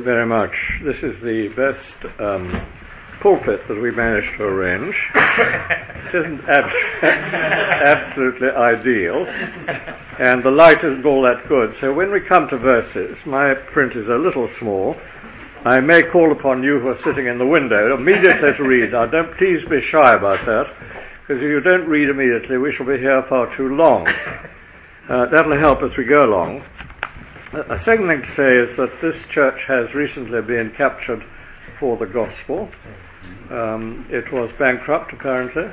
very much. This is the best um, pulpit that we managed to arrange. it isn't ab- absolutely ideal, and the light isn't all that good. So when we come to verses, my print is a little small. I may call upon you who are sitting in the window immediately to read. Now, don't please be shy about that, because if you don't read immediately, we shall be here far too long. Uh, that'll help as we go along. A second thing to say is that this church has recently been captured for the gospel. Um, it was bankrupt, apparently,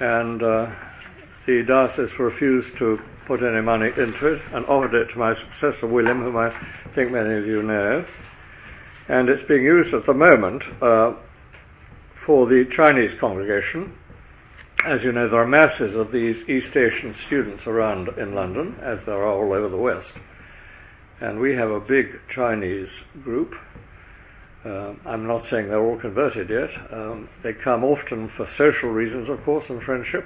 and uh, the diocese refused to put any money into it and offered it to my successor, William, whom I think many of you know. And it's being used at the moment uh, for the Chinese congregation. As you know, there are masses of these East Asian students around in London, as there are all over the West and we have a big Chinese group. Uh, I'm not saying they're all converted yet. Um, they come often for social reasons, of course, and friendship.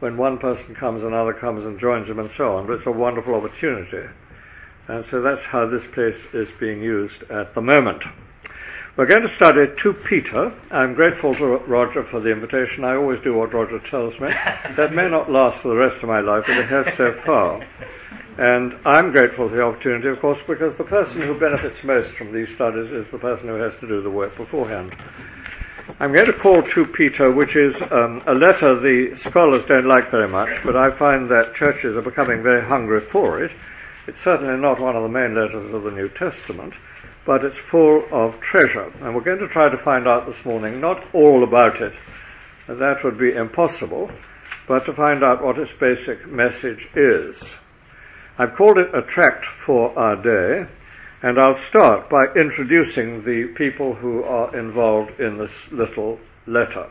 When one person comes, another comes and joins them, and so on. But it's a wonderful opportunity. And so that's how this place is being used at the moment. We're going to study 2 Peter. I'm grateful to Roger for the invitation. I always do what Roger tells me. That may not last for the rest of my life, but it has so far. And I'm grateful for the opportunity, of course, because the person who benefits most from these studies is the person who has to do the work beforehand. I'm going to call to Peter, which is um, a letter the scholars don't like very much, but I find that churches are becoming very hungry for it. It's certainly not one of the main letters of the New Testament, but it's full of treasure. And we're going to try to find out this morning not all about it, that would be impossible, but to find out what its basic message is. I've called it a tract for our day, and I'll start by introducing the people who are involved in this little letter.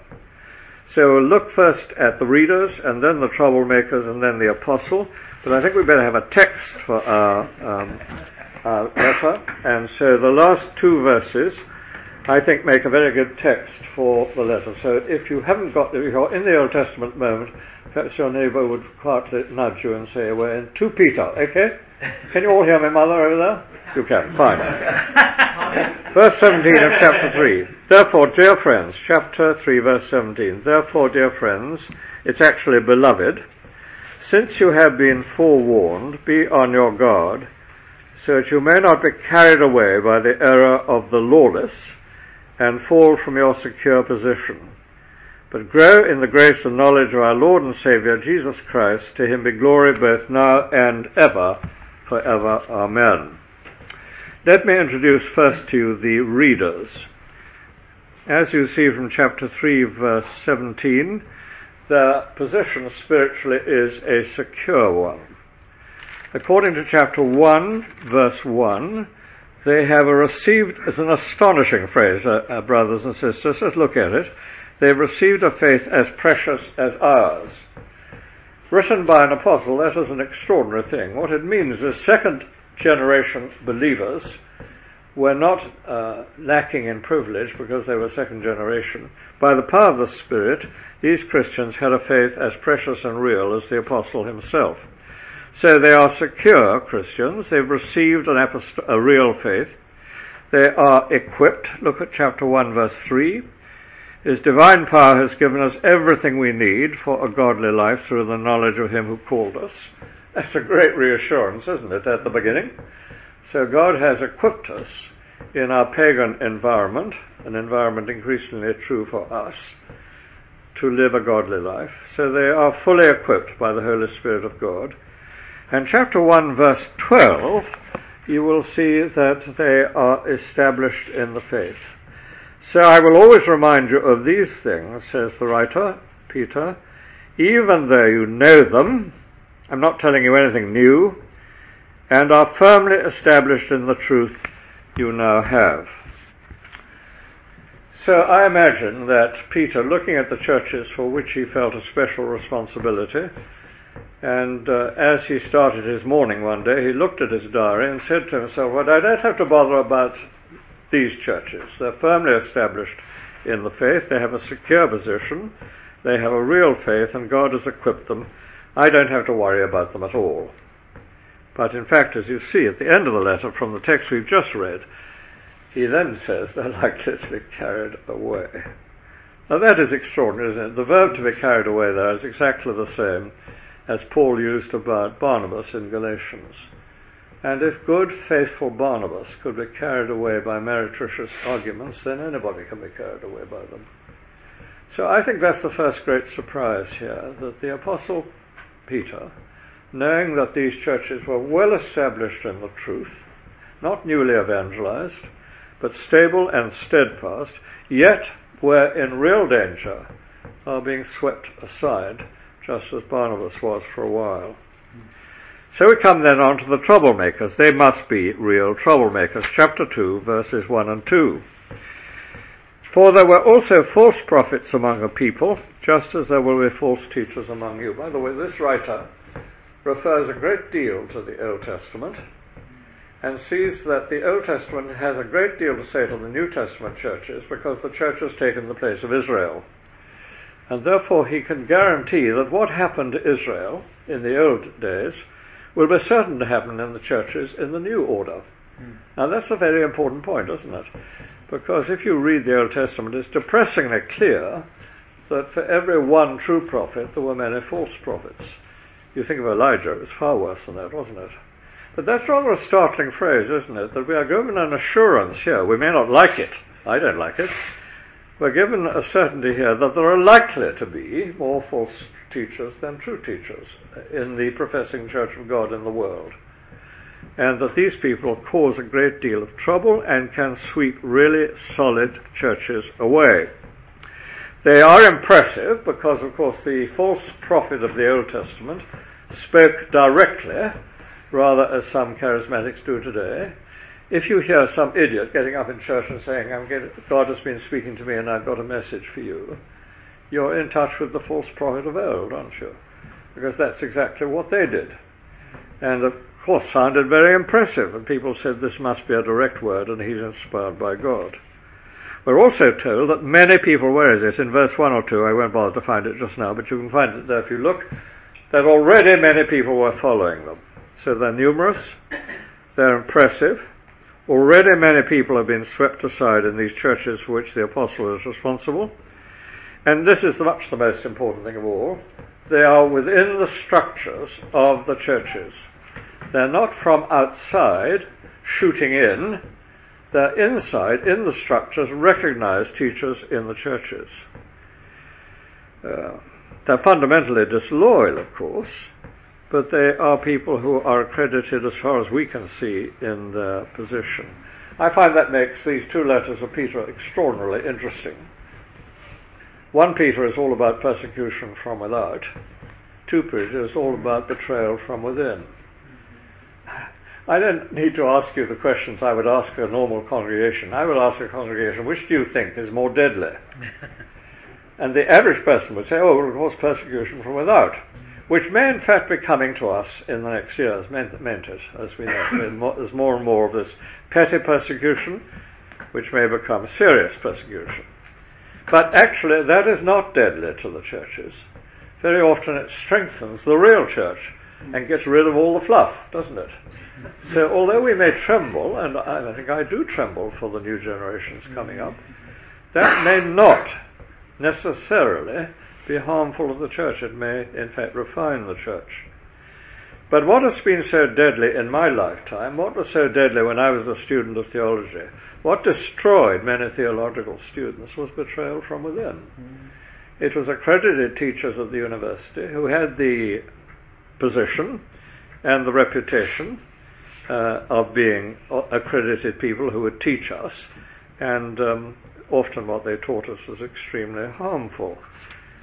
So we'll look first at the readers, and then the troublemakers, and then the apostle. But I think we better have a text for our, um, our letter. And so the last two verses, I think, make a very good text for the letter. So if you haven't got, if you're in the Old Testament moment, Perhaps your neighbour would quietly nudge you and say, we're in 2 Peter, okay? Can you all hear me, Mother, over there? You can, fine. verse 17 of chapter 3. Therefore, dear friends, chapter 3, verse 17. Therefore, dear friends, it's actually beloved, since you have been forewarned, be on your guard, so that you may not be carried away by the error of the lawless and fall from your secure position but grow in the grace and knowledge of our Lord and Saviour Jesus Christ. To him be glory both now and ever, forever. Amen. Let me introduce first to you the readers. As you see from chapter 3, verse 17, their position spiritually is a secure one. According to chapter 1, verse 1, they have received, it's an astonishing phrase, uh, uh, brothers and sisters, let's look at it they have received a faith as precious as ours. Written by an apostle, that is an extraordinary thing. What it means is second generation believers were not uh, lacking in privilege because they were second generation. By the power of the Spirit, these Christians had a faith as precious and real as the apostle himself. So they are secure Christians. They've received an apost- a real faith. They are equipped. Look at chapter 1 verse 3. His divine power has given us everything we need for a godly life through the knowledge of Him who called us. That's a great reassurance, isn't it, at the beginning? So God has equipped us in our pagan environment, an environment increasingly true for us, to live a godly life. So they are fully equipped by the Holy Spirit of God. And chapter 1, verse 12, you will see that they are established in the faith. So I will always remind you of these things, says the writer, Peter, even though you know them, I'm not telling you anything new, and are firmly established in the truth you now have. So I imagine that Peter, looking at the churches for which he felt a special responsibility, and uh, as he started his morning one day, he looked at his diary and said to himself, Well, I don't have to bother about these churches. They're firmly established in the faith, they have a secure position, they have a real faith, and God has equipped them. I don't have to worry about them at all. But in fact, as you see at the end of the letter from the text we've just read, he then says they're likely to be carried away. Now that is extraordinary, isn't it? The verb to be carried away there is exactly the same as Paul used about Barnabas in Galatians. And if good, faithful Barnabas could be carried away by meretricious arguments, then anybody can be carried away by them. So I think that's the first great surprise here, that the Apostle Peter, knowing that these churches were well established in the truth, not newly evangelized, but stable and steadfast, yet were in real danger, are being swept aside, just as Barnabas was for a while. So we come then on to the troublemakers. They must be real troublemakers. Chapter 2, verses 1 and 2. For there were also false prophets among the people, just as there will be false teachers among you. By the way, this writer refers a great deal to the Old Testament and sees that the Old Testament has a great deal to say to the New Testament churches because the church has taken the place of Israel. And therefore he can guarantee that what happened to Israel in the old days will be certain to happen in the churches in the new order. Mm. Now that's a very important point, isn't it? Because if you read the Old Testament, it's depressingly clear that for every one true prophet, there were many false prophets. You think of Elijah, it was far worse than that, wasn't it? But that's rather a startling phrase, isn't it? That we are given an assurance here. We may not like it. I don't like it. We're given a certainty here that there are likely to be more false teachers than true teachers in the professing church of God in the world. And that these people cause a great deal of trouble and can sweep really solid churches away. They are impressive because, of course, the false prophet of the Old Testament spoke directly rather as some charismatics do today. If you hear some idiot getting up in church and saying, God has been speaking to me and I've got a message for you, you're in touch with the false prophet of old, aren't you? Because that's exactly what they did. And of course sounded very impressive, and people said this must be a direct word and he's inspired by God. We're also told that many people, where is it? In verse 1 or 2, I won't bother to find it just now, but you can find it there if you look, that already many people were following them. So they're numerous, they're impressive. Already many people have been swept aside in these churches for which the apostle is responsible. And this is much the most important thing of all. They are within the structures of the churches. They're not from outside shooting in. They're inside, in the structures, recognized teachers in the churches. Uh, they're fundamentally disloyal, of course, but they are people who are accredited as far as we can see in their position. I find that makes these two letters of Peter extraordinarily interesting. 1 Peter is all about persecution from without. 2 Peter is all about betrayal from within. I don't need to ask you the questions I would ask a normal congregation. I would ask a congregation, which do you think is more deadly? and the average person would say, oh, well, of course, persecution from without which may in fact be coming to us in the next years, meant, meant it, as we know. There's more and more of this petty persecution, which may become serious persecution. But actually, that is not deadly to the churches. Very often it strengthens the real church and gets rid of all the fluff, doesn't it? So, although we may tremble, and I think I do tremble for the new generations coming up, that may not necessarily be harmful to the church. It may, in fact, refine the church. But what has been so deadly in my lifetime, what was so deadly when I was a student of theology, what destroyed many theological students was betrayal from within. Mm. It was accredited teachers of the university who had the position and the reputation uh, of being accredited people who would teach us, and um, often what they taught us was extremely harmful.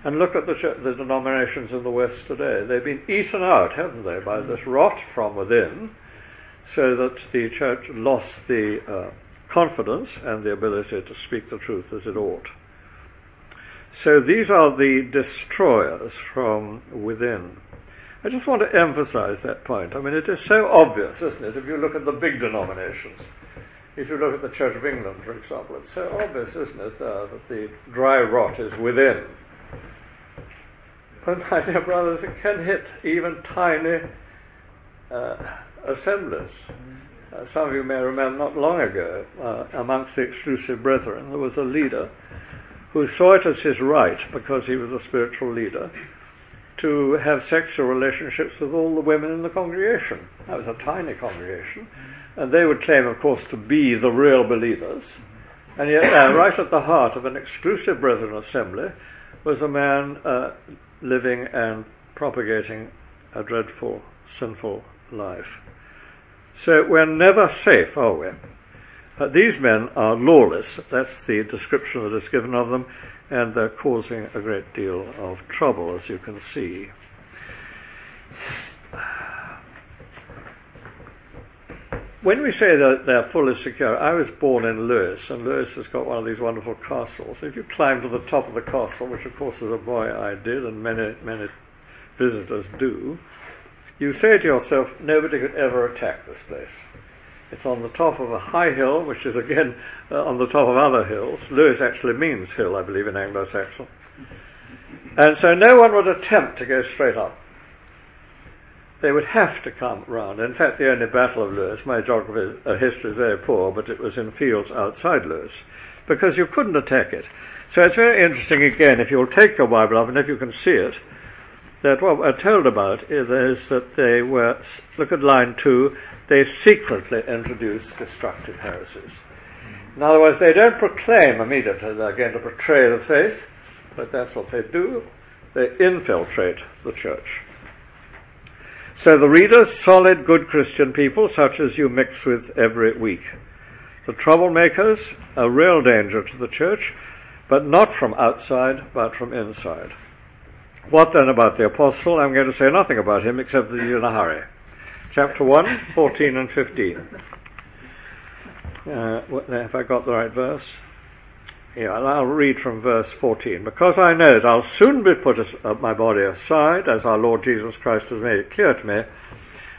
And look at the, the denominations in the West today. They've been eaten out, haven't they, by this rot from within, so that the church lost the uh, confidence and the ability to speak the truth as it ought. So these are the destroyers from within. I just want to emphasize that point. I mean, it is so obvious, isn't it, if you look at the big denominations. If you look at the Church of England, for example, it's so obvious, isn't it, uh, that the dry rot is within. But my dear brothers, it can hit even tiny uh, assemblies. Uh, some of you may remember not long ago, uh, amongst the exclusive brethren, there was a leader who saw it as his right, because he was a spiritual leader, to have sexual relationships with all the women in the congregation. That was a tiny congregation. And they would claim, of course, to be the real believers. And yet, uh, right at the heart of an exclusive brethren assembly was a man uh, living and propagating a dreadful, sinful life. So we're never safe, are we? These men are lawless. That's the description that is given of them, and they're causing a great deal of trouble, as you can see. When we say that they're fully secure, I was born in Lewes, and Lewes has got one of these wonderful castles. If you climb to the top of the castle, which of course as a boy I did, and many, many visitors do, you say to yourself, nobody could ever attack this place. It's on the top of a high hill, which is again uh, on the top of other hills. Lewes actually means hill, I believe, in Anglo-Saxon. And so no one would attempt to go straight up. They would have to come round. In fact, the only battle of Lewes, my geography uh, history is very poor, but it was in fields outside Lewes, because you couldn't attack it. So it's very interesting again, if you'll take your Bible up and if you can see it, that what we're told about is, that they were, look at line two, they secretly introduce destructive heresies. In other words, they don't proclaim immediately they're going to betray the faith, but that's what they do. They infiltrate the church. So the readers, solid, good Christian people, such as you mix with every week. The troublemakers, a real danger to the church, but not from outside, but from inside. What then about the apostle? I'm going to say nothing about him except that he's in a hurry chapter 1, 14 and 15. Uh, have I got the right verse? Yeah, I'll read from verse 14. Because I know that I'll soon be put as, uh, my body aside, as our Lord Jesus Christ has made it clear to me,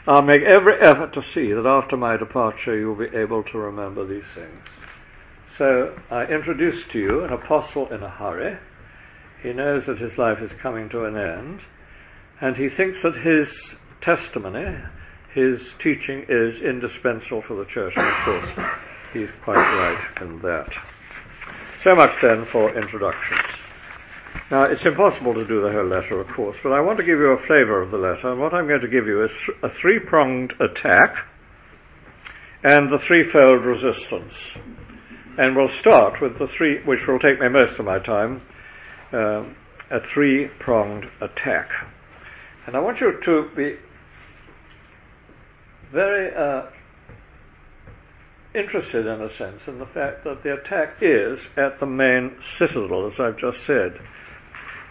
I'll make every effort to see that after my departure you'll be able to remember these things. So I introduce to you an apostle in a hurry. He knows that his life is coming to an end, and he thinks that his testimony his teaching is indispensable for the church, and of course, he's quite right in that. So much then for introductions. Now, it's impossible to do the whole letter, of course, but I want to give you a flavour of the letter, and what I'm going to give you is a three pronged attack and the threefold resistance. And we'll start with the three, which will take me most of my time, uh, a three pronged attack. And I want you to be very uh, interested, in a sense, in the fact that the attack is at the main citadel, as I've just said.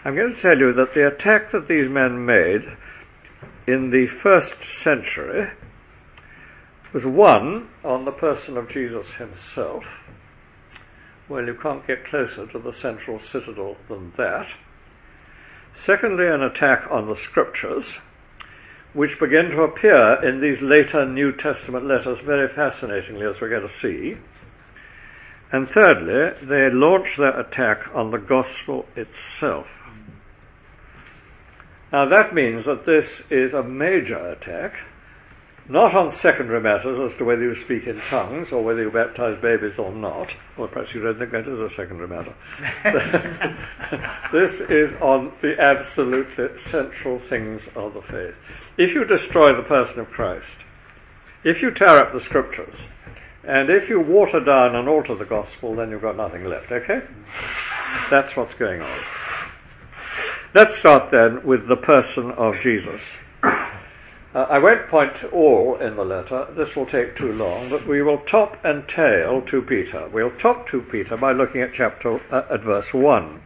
I'm going to tell you that the attack that these men made in the first century was one on the person of Jesus himself. Well, you can't get closer to the central citadel than that. Secondly, an attack on the scriptures which begin to appear in these later New Testament letters very fascinatingly, as we're going to see. And thirdly, they launch their attack on the gospel itself. Now that means that this is a major attack not on secondary matters as to whether you speak in tongues or whether you baptize babies or not, or perhaps you don't think that is a secondary matter. this is on the absolutely central things of the faith. If you destroy the person of Christ, if you tear up the scriptures, and if you water down and alter the gospel, then you've got nothing left, okay? That's what's going on. Let's start then with the person of Jesus. Uh, I won't point to all in the letter, this will take too long, but we will top and tail 2 Peter. We'll top 2 Peter by looking at chapter, uh, at verse 1.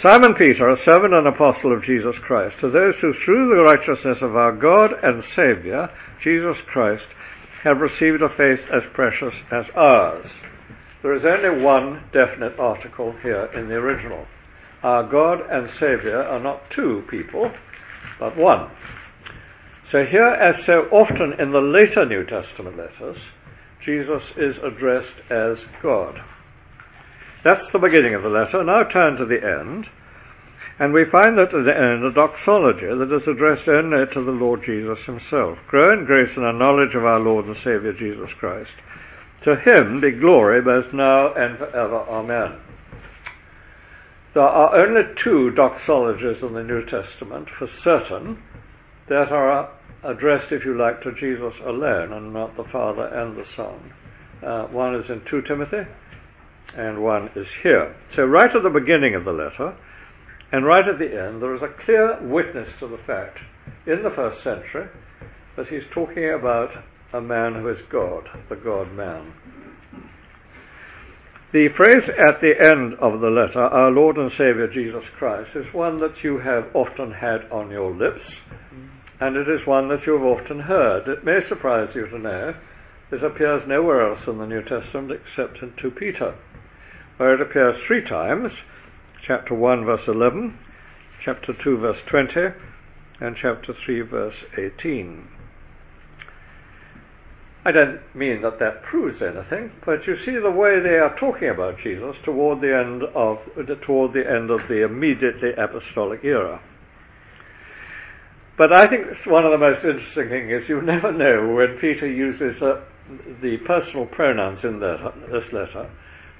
Simon Peter, a servant and apostle of Jesus Christ, to those who through the righteousness of our God and Saviour, Jesus Christ, have received a faith as precious as ours. There is only one definite article here in the original. Our God and Saviour are not two people, but one. So here, as so often in the later New Testament letters, Jesus is addressed as God. That's the beginning of the letter. Now turn to the end. And we find that at the uh, end a doxology that is addressed only to the Lord Jesus himself. Grow in grace and a knowledge of our Lord and Saviour Jesus Christ. To him be glory both now and forever. Amen. There are only two doxologies in the New Testament for certain that are addressed, if you like, to Jesus alone and not the Father and the Son. Uh, one is in 2 Timothy and one is here. So, right at the beginning of the letter and right at the end, there is a clear witness to the fact in the first century that he's talking about a man who is God, the God man. The phrase at the end of the letter, our Lord and Saviour Jesus Christ, is one that you have often had on your lips, and it is one that you have often heard. It may surprise you to know it appears nowhere else in the New Testament except in 2 Peter, where it appears three times chapter 1, verse 11, chapter 2, verse 20, and chapter 3, verse 18. I don't mean that that proves anything, but you see the way they are talking about Jesus toward the end of toward the end of the immediately apostolic era. But I think one of the most interesting things is you never know when Peter uses uh, the personal pronouns in that, this letter,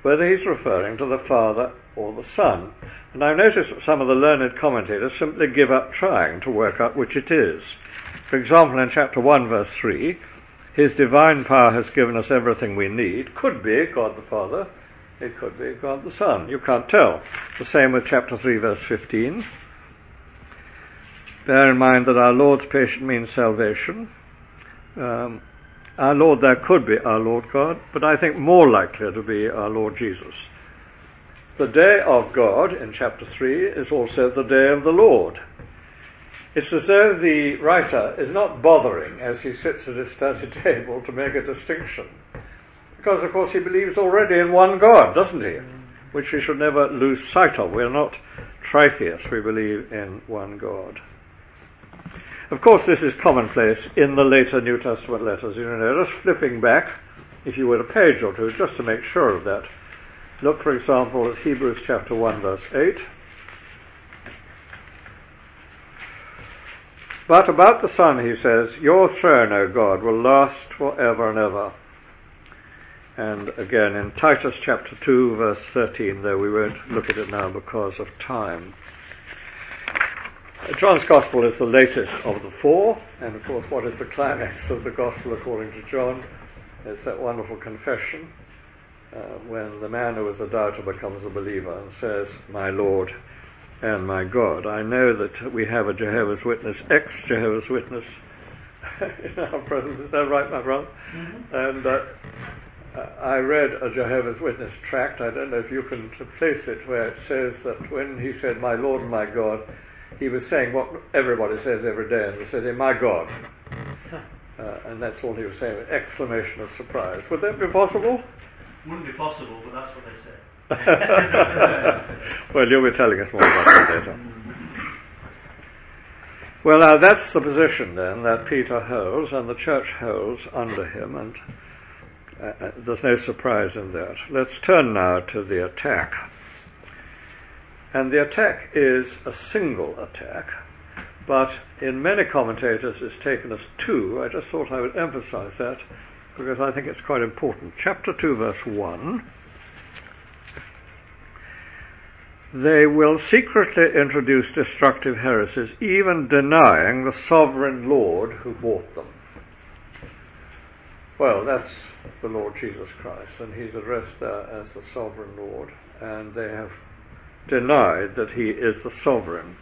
whether he's referring to the Father or the Son. And I've noticed that some of the learned commentators simply give up trying to work out which it is. For example, in chapter 1, verse 3, his divine power has given us everything we need. Could be God the Father, it could be God the Son. You can't tell. The same with chapter 3, verse 15. Bear in mind that our Lord's patient means salvation. Um, our Lord there could be our Lord God, but I think more likely to be our Lord Jesus. The day of God in chapter 3 is also the day of the Lord. It's as though the writer is not bothering as he sits at his study table to make a distinction. Because, of course, he believes already in one God, doesn't he? Which we should never lose sight of. We're not tritheists, we believe in one God. Of course, this is commonplace in the later New Testament letters. You know, just flipping back, if you would, a page or two, just to make sure of that. Look, for example, at Hebrews chapter 1, verse 8. But about the Son, he says, Your throne, O God, will last forever and ever. And again in Titus chapter 2, verse 13, though we won't look at it now because of time. John's Gospel is the latest of the four, and of course, what is the climax of the Gospel according to John? It's that wonderful confession uh, when the man who was a doubter becomes a believer and says, My Lord and my God. I know that we have a Jehovah's Witness, ex Jehovah's Witness, in our presence. Is that right, my brother? Mm-hmm. And uh, I read a Jehovah's Witness tract. I don't know if you can place it where it says that when he said, My Lord and my God, he was saying what everybody says every day in the city, My God. Uh, and that's all he was saying, an exclamation of surprise. Would that be possible? Wouldn't be possible, but that's what they say. well, you'll be telling us more about that later. Well, now that's the position then that Peter holds and the church holds under him, and uh, uh, there's no surprise in that. Let's turn now to the attack. And the attack is a single attack, but in many commentators it's taken as two. I just thought I would emphasize that because I think it's quite important. Chapter 2, verse 1 they will secretly introduce destructive heresies, even denying the sovereign Lord who bought them. Well, that's the Lord Jesus Christ, and he's addressed there as the sovereign Lord, and they have denied that he is the sovereign.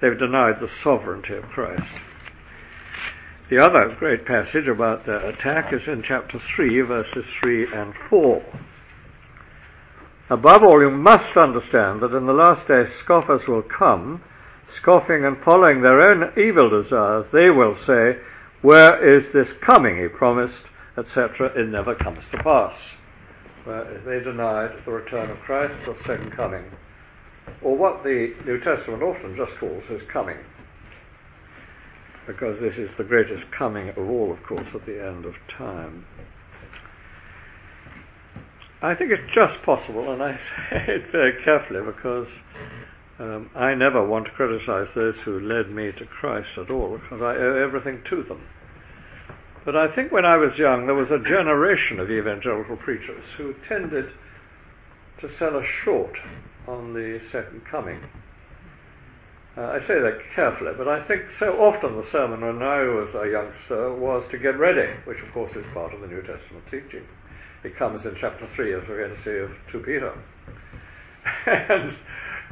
They've denied the sovereignty of Christ. The other great passage about the attack is in chapter 3, verses 3 and 4 Above all, you must understand that in the last days scoffers will come, scoffing and following their own evil desires. They will say, Where is this coming he promised, etc. It never comes to pass. Where they denied the return of Christ, the second coming, or what the New Testament often just calls his coming. Because this is the greatest coming of all, of course, at the end of time. I think it's just possible, and I say it very carefully because Um, I never want to criticize those who led me to Christ at all because I owe everything to them. But I think when I was young, there was a generation of evangelical preachers who tended to sell us short on the second coming. Uh, I say that carefully, but I think so often the sermon when I was a youngster was to get ready, which of course is part of the New Testament teaching. It comes in chapter 3, as we're going to see of 2 Peter. and,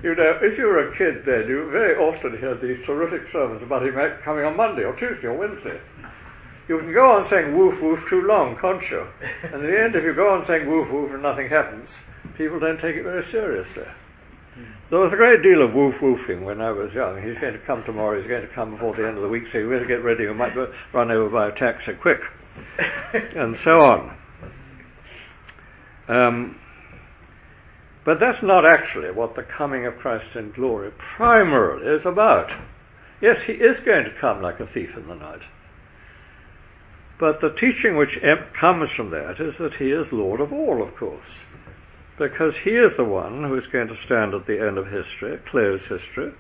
you know, if you were a kid then, you very often hear these terrific sermons about him coming on Monday or Tuesday or Wednesday. You can go on saying woof woof too long, can't you? And in the end, if you go on saying woof woof and nothing happens, people don't take it very seriously. There was a great deal of woof woofing when I was young. He's going to come tomorrow, he's going to come before the end of the week, so you better get ready, you might be run over by a taxi quick. and so on. Um, but that's not actually what the coming of Christ in glory primarily is about. Yes, he is going to come like a thief in the night. But the teaching which comes from that is that he is Lord of all, of course because he is the one who is going to stand at the end of history, close history.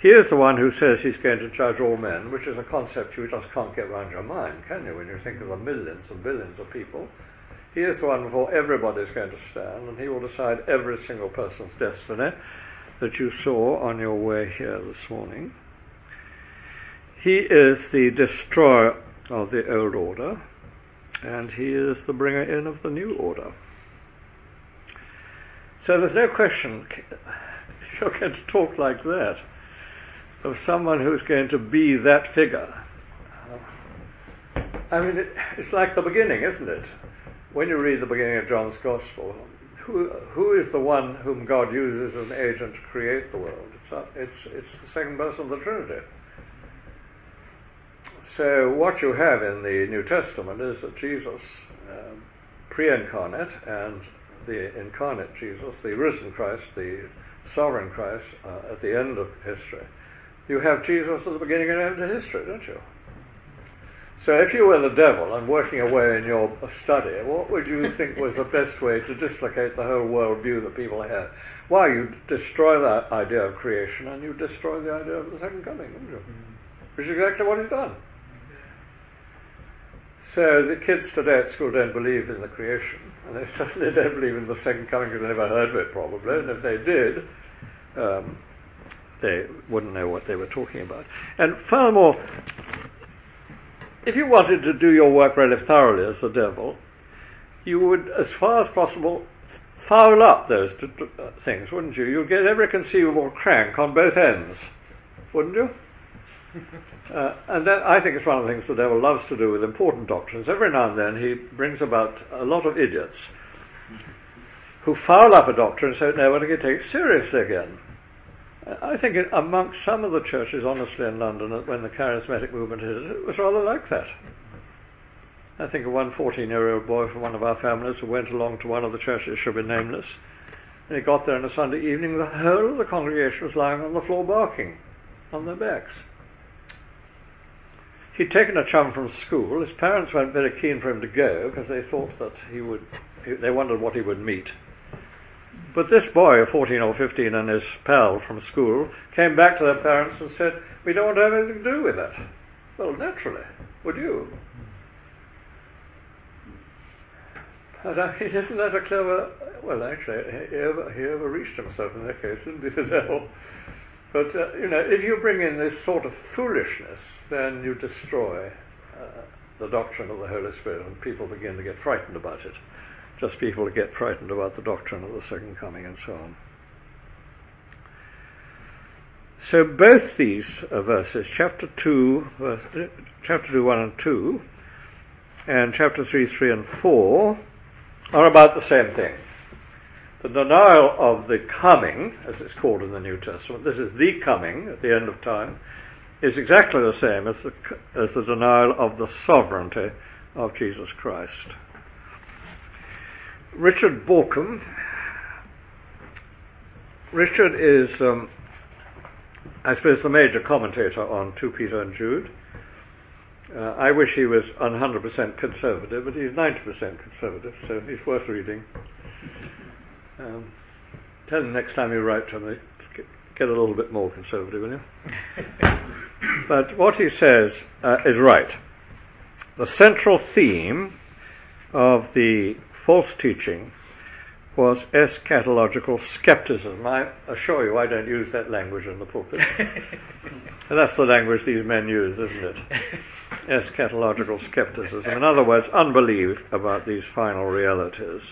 He is the one who says he's going to judge all men, which is a concept you just can't get round your mind, can you, when you think of the millions and billions of people? He is the one everybody is going to stand, and he will decide every single person's destiny that you saw on your way here this morning. He is the destroyer of the old order, and he is the bringer in of the new order. So there's no question you're going to talk like that of someone who's going to be that figure. I mean, it, it's like the beginning, isn't it? When you read the beginning of John's Gospel, who, who is the one whom God uses as an agent to create the world? It's, it's, it's the second person of the Trinity. So what you have in the New Testament is that Jesus, um, pre-incarnate and the incarnate Jesus, the risen Christ, the sovereign Christ, uh, at the end of history. You have Jesus at the beginning and end of history, don't you? So if you were the devil and working away in your study, what would you think was the best way to dislocate the whole world view that people have? Why, you destroy that idea of creation and you destroy the idea of the second coming, wouldn't you? Which is exactly what he's done. So the kids today at school don't believe in the creation, and they certainly don't believe in the second coming because they never heard of it probably, and if they did, um, they wouldn't know what they were talking about. And furthermore, if you wanted to do your work really thoroughly as the devil, you would, as far as possible, foul up those t- t- things, wouldn't you? You'd get every conceivable crank on both ends, wouldn't you? Uh, and that, I think it's one of the things the devil loves to do with important doctrines. Every now and then he brings about a lot of idiots who foul up a doctrine so nobody can take it seriously again. Uh, I think it, amongst some of the churches, honestly, in London, when the charismatic movement hit it, it was rather like that. I think of one 14 year old boy from one of our families who went along to one of the churches, should be nameless, and he got there on a Sunday evening, the whole of the congregation was lying on the floor barking on their backs. He'd taken a chum from school. His parents weren't very keen for him to go because they thought that he would, they wondered what he would meet. But this boy, of 14 or 15, and his pal from school came back to their parents and said, We don't want to have anything to do with that. Well, naturally, would you? Mean, uh, isn't that a clever. Well, actually, he, over, he overreached himself in that case, didn't he? But, uh, you know, if you bring in this sort of foolishness, then you destroy uh, the doctrine of the Holy Spirit, and people begin to get frightened about it. Just people get frightened about the doctrine of the second coming and so on. So both these uh, verses, chapter 2, verse, chapter 2, 1 and 2, and chapter 3, 3 and 4, are about the same thing. The denial of the coming, as it's called in the New Testament, this is the coming at the end of time, is exactly the same as the, as the denial of the sovereignty of Jesus Christ. Richard Bauckham. Richard is, um, I suppose, the major commentator on 2 Peter and Jude. Uh, I wish he was 100% conservative, but he's 90% conservative, so he's worth reading. Um, tell him next time you write to me, get a little bit more conservative, will you? but what he says uh, is right. The central theme of the false teaching was eschatological skepticism. I assure you, I don't use that language in the pulpit. and that's the language these men use, isn't it? Eschatological skepticism. In other words, unbelief about these final realities.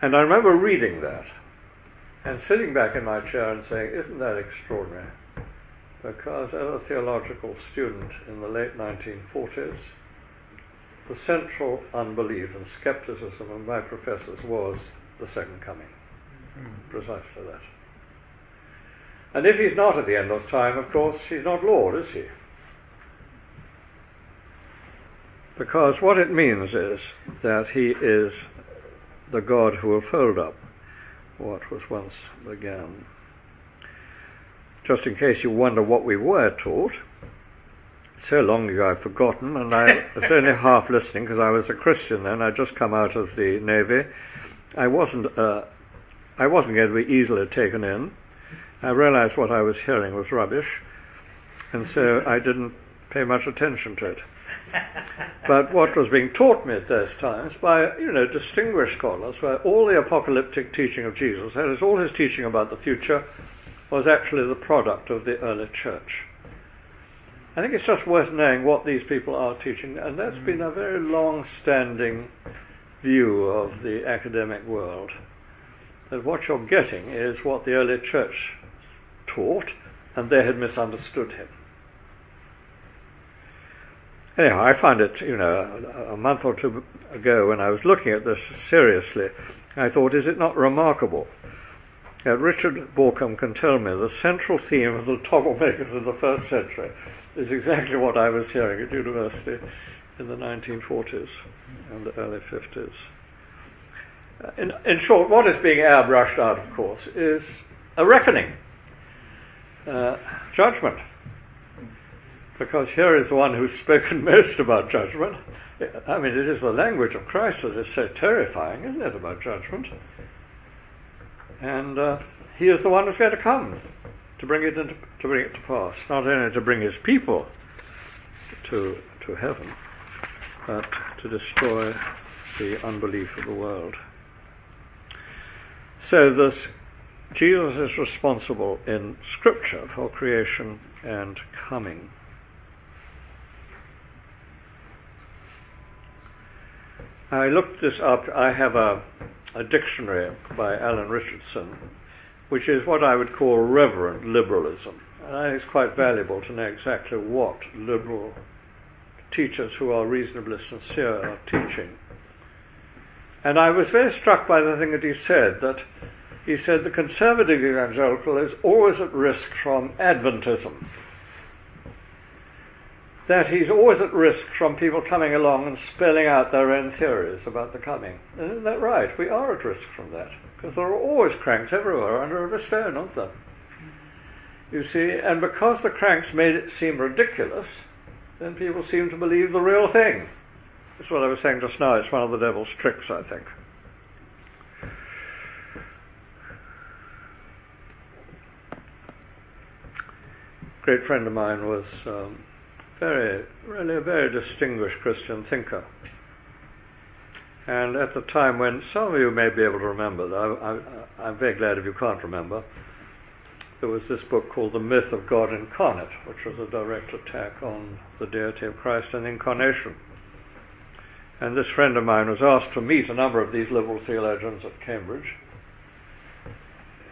And I remember reading that and sitting back in my chair and saying, Isn't that extraordinary? Because as a theological student in the late 1940s, the central unbelief and skepticism of my professors was the second coming. Mm. Precisely that. And if he's not at the end of time, of course, he's not Lord, is he? Because what it means is that he is the God who will fold up what was once began. Just in case you wonder what we were taught, so long ago I've forgotten, and I was only half listening because I was a Christian then. I'd just come out of the Navy. I wasn't, uh, I wasn't going to be easily taken in. I realized what I was hearing was rubbish, and so I didn't pay much attention to it. But what was being taught me at those times by, you know, distinguished scholars, where all the apocalyptic teaching of Jesus, that is, all his teaching about the future, was actually the product of the early church. I think it's just worth knowing what these people are teaching, and that's been a very long standing view of the academic world. That what you're getting is what the early church taught, and they had misunderstood him. Anyhow, I found it, you know, a month or two ago when I was looking at this seriously, I thought, is it not remarkable uh, Richard Bauckham can tell me the central theme of the toggle makers of the first century is exactly what I was hearing at university in the 1940s and the early 50s. Uh, in, in, short, what is being airbrushed out, of course, is a reckoning, uh, judgment. Because here is the one who's spoken most about judgment. I mean, it is the language of Christ that is so terrifying, isn't it, about judgment? And uh, he is the one who's going to come to bring it into, to bring it to pass, not only to bring his people to to heaven, but to destroy the unbelief of the world. So this Jesus is responsible in Scripture for creation and coming. I looked this up. I have a a dictionary by Alan Richardson, which is what I would call reverent liberalism. And I think it's quite valuable to know exactly what liberal teachers who are reasonably sincere are teaching. And I was very struck by the thing that he said, that he said the conservative evangelical is always at risk from Adventism that he's always at risk from people coming along and spelling out their own theories about the coming. Isn't that right? We are at risk from that, because there are always cranks everywhere under every stone, aren't there? You see, and because the cranks made it seem ridiculous, then people seem to believe the real thing. That's what I was saying just now. It's one of the devil's tricks, I think. A great friend of mine was um, very, really a very distinguished Christian thinker. And at the time when some of you may be able to remember, I, am very glad if you can't remember, there was this book called The Myth of God Incarnate, which was a direct attack on the deity of Christ and incarnation. And this friend of mine was asked to meet a number of these liberal theologians at Cambridge.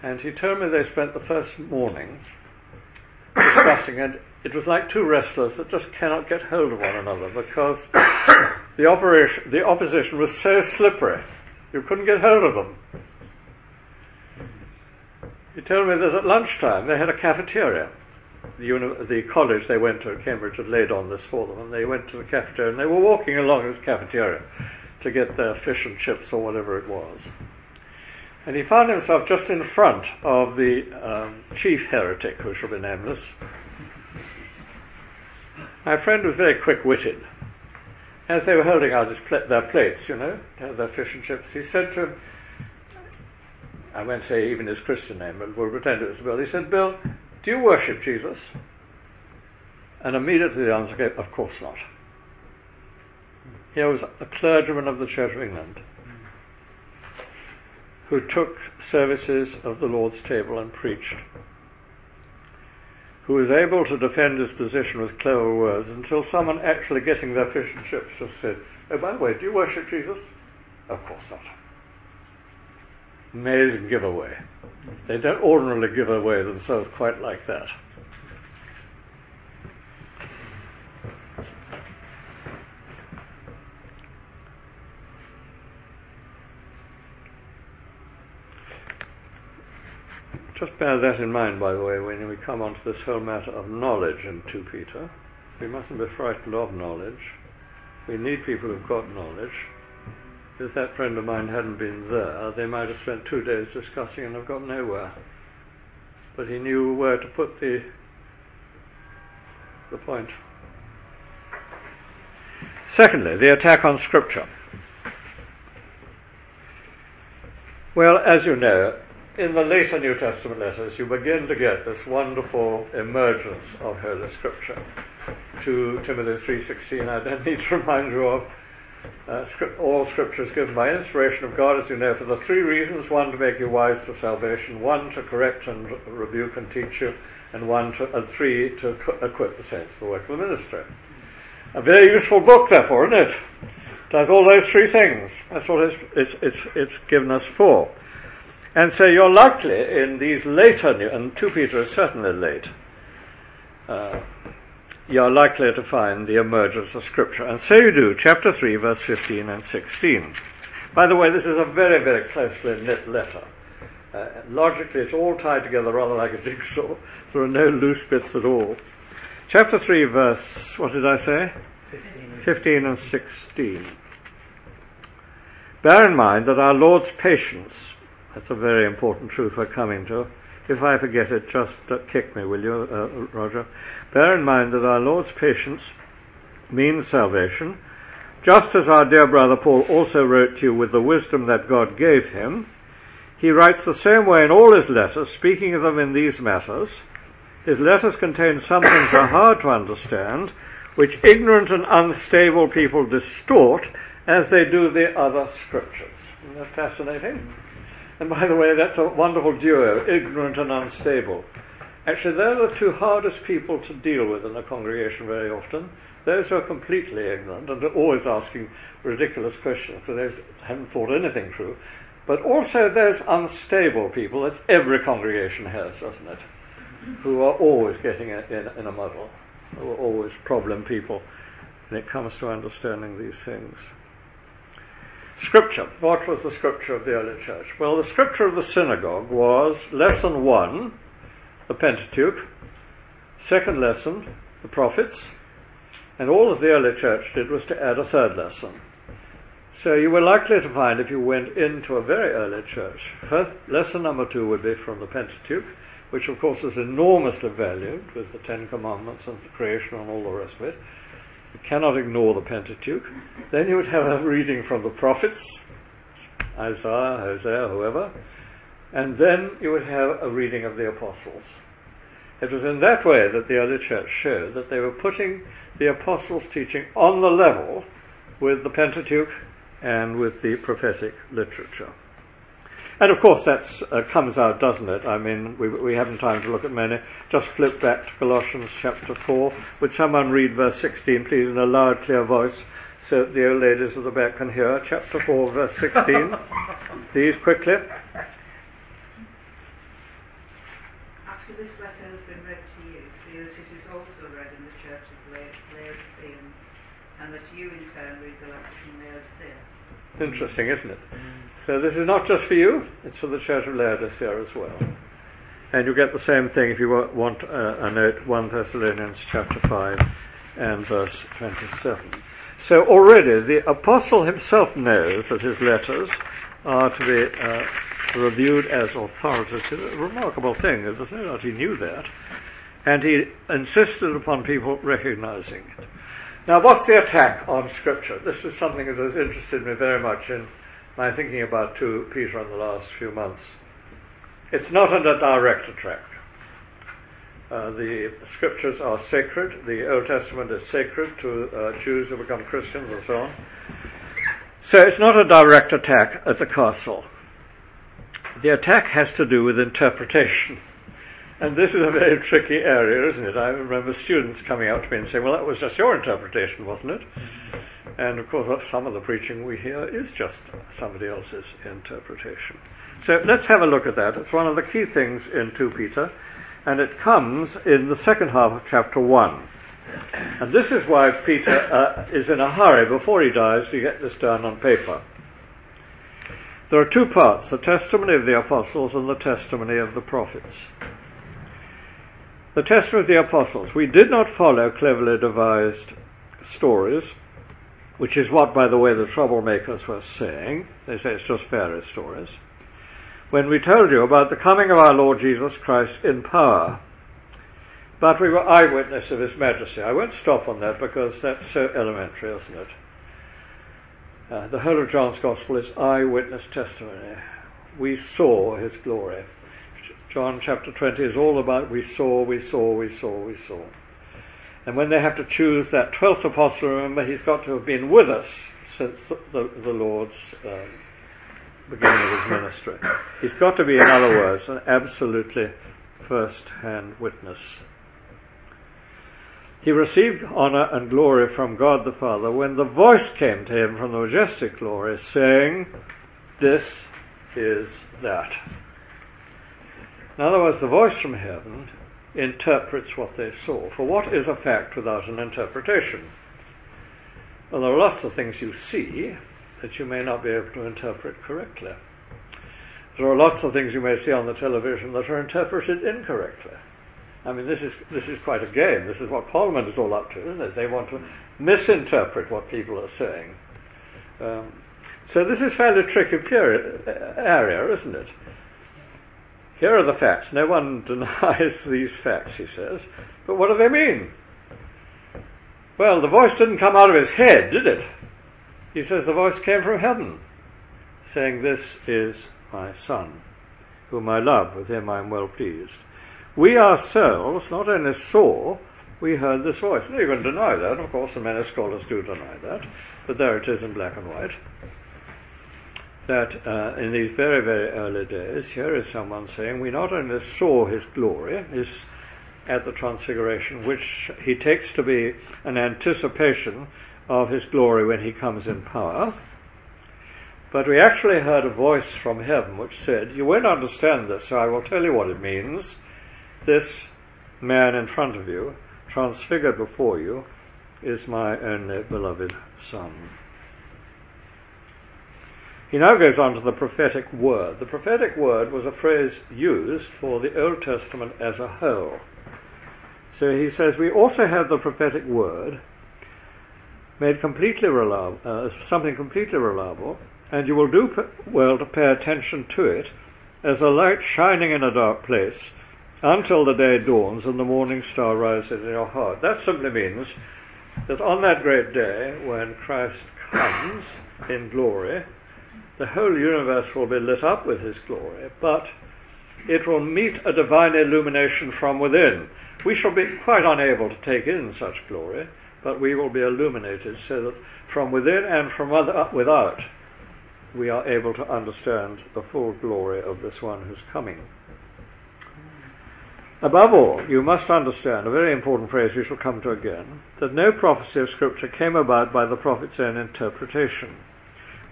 And he told me they spent the first morning discussing it it was like two wrestlers that just cannot get hold of one another because the, operation, the opposition was so slippery. You couldn't get hold of them. He told me that at lunchtime they had a cafeteria. The, uni- the college they went to at Cambridge had laid on this for them, and they went to the cafeteria and they were walking along this cafeteria to get their fish and chips or whatever it was. And he found himself just in front of the um, chief heretic, who shall be nameless, my friend was very quick-witted. As they were holding out pl- their plates, you know, their fish and chips, he said to him, I won't say even his Christian name, but we'll pretend it was Bill. He said, Bill, do you worship Jesus? And immediately the answer came, Of course not. Here was a clergyman of the Church of England who took services of the Lord's table and preached, who was able to defend his position with clever words until someone actually getting their fish and chips just said, Oh, by the way, do you worship Jesus? Of course not. Amazing giveaway. They don't ordinarily give away themselves quite like that. Just bear that in mind, by the way, when we come on to this whole matter of knowledge in 2 Peter. We mustn't be frightened of knowledge. We need people who've got knowledge. If that friend of mine hadn't been there, they might have spent two days discussing and have got nowhere. But he knew where to put the the point. Secondly, the attack on Scripture. Well, as you know, in the later New Testament letters, you begin to get this wonderful emergence of Holy Scripture. 2 Timothy 3.16, I don't need to remind you of. Uh, all Scripture is given by inspiration of God, as you know, for the three reasons. One, to make you wise to salvation. One, to correct and rebuke and teach you. And one, to, and three, to equip the saints for the work of the ministry. A very useful book, therefore, isn't it? Does all those three things. That's what it's, it's, it's, it's given us for. And so you're likely in these later, and 2 Peter is certainly late, uh, you're likely to find the emergence of Scripture. And so you do, chapter 3, verse 15 and 16. By the way, this is a very, very closely knit letter. Uh, logically, it's all tied together rather like a jigsaw. There are no loose bits at all. Chapter 3, verse, what did I say? 15, 15 and 16. Bear in mind that our Lord's patience that's a very important truth we're coming to. If I forget it, just uh, kick me, will you, uh, Roger? Bear in mind that our Lord's patience means salvation, just as our dear brother Paul also wrote to you with the wisdom that God gave him. He writes the same way in all his letters, speaking of them in these matters. His letters contain some things that are hard to understand, which ignorant and unstable people distort as they do the other scriptures. Isn't that fascinating? And by the way, that's a wonderful duo, ignorant and unstable. Actually, they're the two hardest people to deal with in a congregation very often. Those who are completely ignorant and are always asking ridiculous questions because they haven't thought anything through. But also those unstable people that every congregation has, doesn't it? Who are always getting in, in a muddle, who are always problem people when it comes to understanding these things. Scripture. What was the scripture of the early church? Well, the scripture of the synagogue was lesson one, the Pentateuch, second lesson, the prophets, and all that the early church did was to add a third lesson. So you were likely to find if you went into a very early church, first, lesson number two would be from the Pentateuch, which of course is enormously valued with the Ten Commandments and the creation and all the rest of it. You cannot ignore the Pentateuch. Then you would have a reading from the prophets, Isaiah, Hosea, whoever, and then you would have a reading of the apostles. It was in that way that the early church showed that they were putting the apostles' teaching on the level with the Pentateuch and with the prophetic literature. And of course that uh, comes out, doesn't it? I mean, we, we haven't time to look at many. Just flip back to Colossians chapter 4. Would someone read verse 16, please, in a loud, clear voice, so that the old ladies at the back can hear? Chapter 4, verse 16. please, quickly. After this letter has been read to you, see that it is also read in the church of Laodiceans, and that you in turn read the letter from Laodicea. Interesting, isn't it? So this is not just for you, it's for the Church of Laodicea as well. And you get the same thing if you want a, note, 1 Thessalonians chapter 5 and verse 27. So already the apostle himself knows that his letters are to be uh, reviewed as authoritative. A remarkable thing, there's no doubt he knew that. And he insisted upon people recognizing it. Now, what's the attack on Scripture? This is something that has interested me very much in my thinking about 2 Peter in the last few months. It's not a direct attack. Uh, the scriptures are sacred. The Old Testament is sacred to uh, Jews who become Christians and so on. So it's not a direct attack at the castle. The attack has to do with interpretation. And this is a very tricky area, isn't it? I remember students coming up to me and saying, well, that was just your interpretation, wasn't it? And of course, some of the preaching we hear is just somebody else's interpretation. So let's have a look at that. It's one of the key things in 2 Peter, and it comes in the second half of chapter 1. And this is why Peter uh, is in a hurry before he dies to get this down on paper. There are two parts the testimony of the apostles and the testimony of the prophets the testimony of the apostles. We did not follow cleverly devised stories, which is what, by the way, the troublemakers were saying. They say it's just fairy stories. When we told you about the coming of our Lord Jesus Christ in power, but we were eyewitness of His majesty. I won't stop on that because that's so elementary, isn't it? Uh, the whole of John's Gospel is eyewitness testimony. We saw His glory. John chapter 20 is all about we saw, we saw, we saw, we saw. And when they have to choose that 12th apostle, remember, he's got to have been with us since the, the, Lord's um, beginning of his ministry. He's got to be, in other words, an absolutely first-hand witness. He received honor and glory from God the Father when the voice came to him from the majestic glory saying, This is that. In other words, the voice from heaven interprets what they saw. For what is a fact without an interpretation? Well, there are lots of things you see that you may not be able to interpret correctly. There are lots of things you may see on the television that are interpreted incorrectly. I mean, this is, this is quite a game. This is what Parliament is all up to, isn't it? They want to misinterpret what people are saying. Um, so this is fairly tricky area, isn't it? Here are the facts. No one denies these facts, he says. But what do they mean? Well, the voice didn't come out of his head, did it? He says the voice came from heaven, saying, This is my Son, whom I love, with him I am well pleased. We ourselves not only saw, we heard this voice. No, you can deny that, of course, and many scholars do deny that, but there it is in black and white that uh, in these very, very early days, here is someone saying, We not only saw his glory, his, at the Transfiguration, which he takes to be an anticipation of his glory when he comes in power, but we actually heard a voice from heaven which said, You won't understand this, so I will tell you what it means. This man in front of you, transfigured before you, is my only beloved Son. He now goes on to the prophetic word. The prophetic word was a phrase used for the Old Testament as a whole. So he says, We also have the prophetic word made completely reliable, uh, something completely reliable, and you will do well to pay attention to it as a light shining in a dark place until the day dawns and the morning star rises in your heart. That simply means that on that great day when Christ comes in glory, the whole universe will be lit up with His glory, but it will meet a divine illumination from within. We shall be quite unable to take in such glory, but we will be illuminated so that from within and from without we are able to understand the full glory of this one who's coming. Above all, you must understand a very important phrase we shall come to again that no prophecy of Scripture came about by the prophet's own interpretation.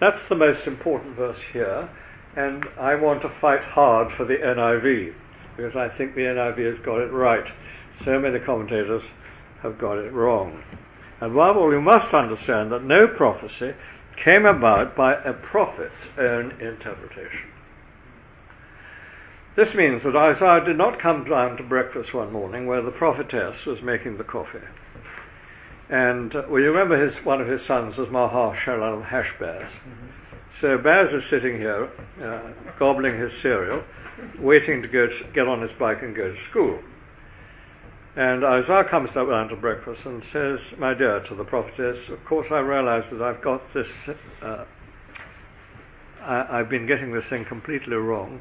That's the most important verse here, and I want to fight hard for the NIV because I think the NIV has got it right. So many commentators have got it wrong. And above all, you must understand that no prophecy came about by a prophet's own interpretation. This means that Isaiah did not come down to breakfast one morning where the prophetess was making the coffee. And well, you remember his one of his sons was Maher-shalal-hash-baz. Mm-hmm. So Baz is sitting here, uh, gobbling his cereal, waiting to go to, get on his bike and go to school. And Isaiah comes up down to breakfast and says, My dear, to the prophetess, of course I realize that I've got this, uh, I, have been getting this thing completely wrong.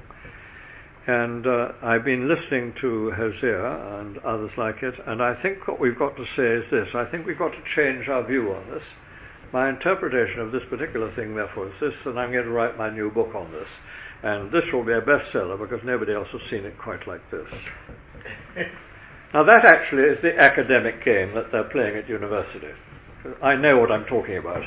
And uh, I've been listening to Hosea and others like it, and I think what we've got to say is this. I think we've got to change our view on this. My interpretation of this particular thing, therefore, is this, and I'm going to write my new book on this. And this will be a bestseller because nobody else has seen it quite like this. now, that actually is the academic game that they're playing at university. I know what I'm talking about.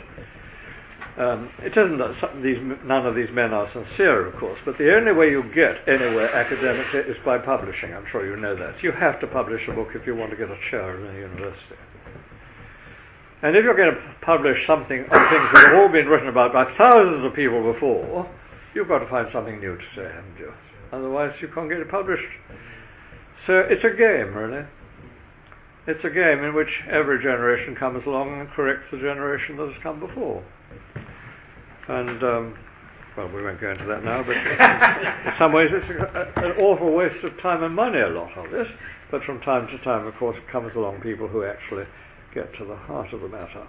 Um, it isn't that some, these, none of these men are sincere, of course, but the only way you get anywhere academically is by publishing. I'm sure you know that. You have to publish a book if you want to get a chair in a university. And if you're going to publish something on things that have all been written about by thousands of people before, you've got to find something new to say, haven't you? Otherwise, you can't get it published. So it's a game, really. It's a game in which every generation comes along and corrects the generation that has come before. And, um, well, we won't go into that now, but in some ways it's a, an awful waste of time and money, a lot of it. But from time to time, of course, it comes along people who actually get to the heart of the matter.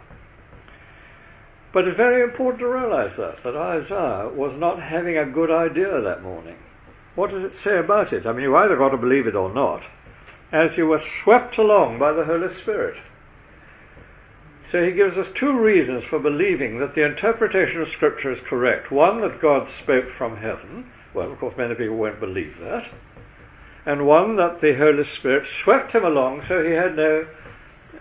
But it's very important to realize that, that Isaiah was not having a good idea that morning. What does it say about it? I mean, you either got to believe it or not, as you were swept along by the Holy Spirit. So he gives us two reasons for believing that the interpretation of Scripture is correct. One, that God spoke from heaven. Well, of course, many people won't believe that. And one, that the Holy Spirit swept him along so he had no,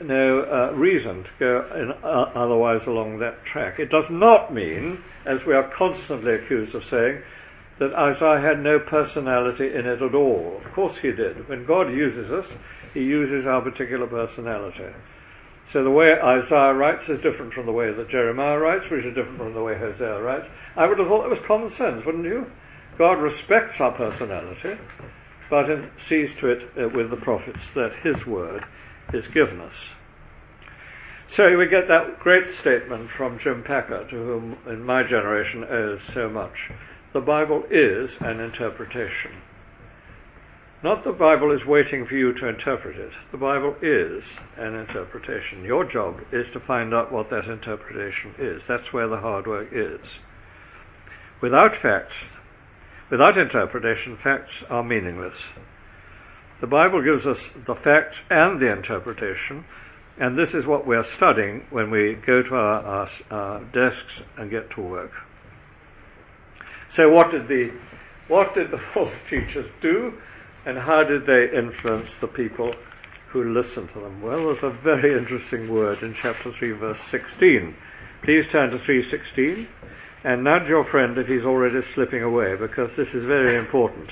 no uh, reason to go in, uh, otherwise along that track. It does not mean, as we are constantly accused of saying, that Isaiah had no personality in it at all. Of course he did. When God uses us, he uses our particular personality. So the way Isaiah writes is different from the way that Jeremiah writes, which is different from the way Hosea writes. I would have thought it was common sense, wouldn't you? God respects our personality, but sees to it uh, with the prophets that His word is given us. So we get that great statement from Jim Packer, to whom in my generation owes so much. The Bible is an interpretation. Not the Bible is waiting for you to interpret it. The Bible is an interpretation. Your job is to find out what that interpretation is. That's where the hard work is. Without facts, without interpretation, facts are meaningless. The Bible gives us the facts and the interpretation, and this is what we're studying when we go to our, our, our desks and get to work. So, what did the what did the false teachers do? And how did they influence the people who listened to them? Well, there's a very interesting word in chapter 3, verse 16. Please turn to 316 and nudge your friend if he's already slipping away, because this is very important.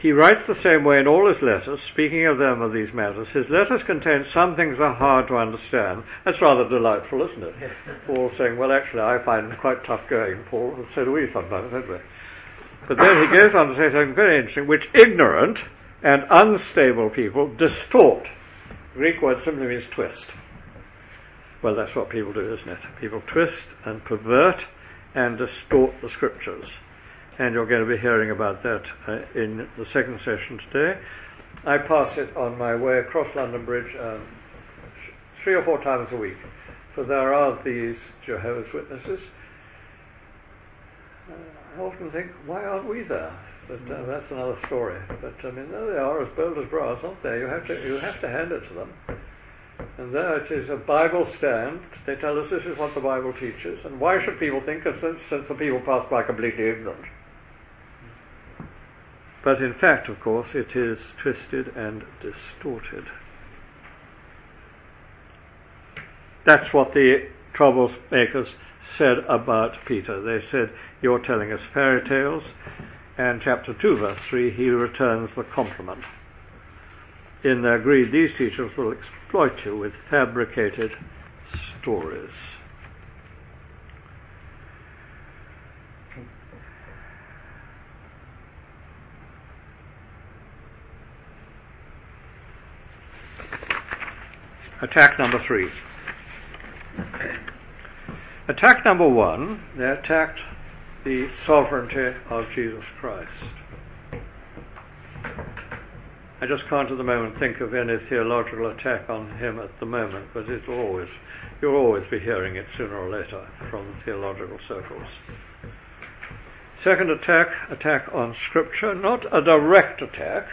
He writes the same way in all his letters, speaking of them of these matters. His letters contain some things that are hard to understand. That's rather delightful, isn't it? Paul saying, well, actually, I find it quite tough going, Paul, and so do we sometimes, don't we? But then he goes on to say something very interesting, which ignorant and unstable people distort. The Greek word simply means twist. Well, that's what people do, isn't it? People twist and pervert and distort the scriptures. And you're going to be hearing about that uh, in the second session today. I pass it on my way across London Bridge um, three or four times a week. For there are these Jehovah's Witnesses I often think, why aren't we there? But uh, that's another story. But I mean, there they are, as bold as brass, aren't they? You have to, you have to hand it to them. And there it is a Bible stand. They tell us this is what the Bible teaches. And why should people think, since, since the people pass by completely ignorant? But in fact, of course, it is twisted and distorted. That's what the troublemakers said about Peter. They said, You're telling us fairy tales. And chapter 2, verse 3, he returns the compliment. In their greed, these teachers will exploit you with fabricated stories. Attack number three. Attack number one, they attacked the sovereignty of Jesus Christ. I just can't at the moment think of any theological attack on him at the moment, but it'll always, you'll always be hearing it sooner or later from theological circles. Second attack, attack on Scripture, not a direct attack,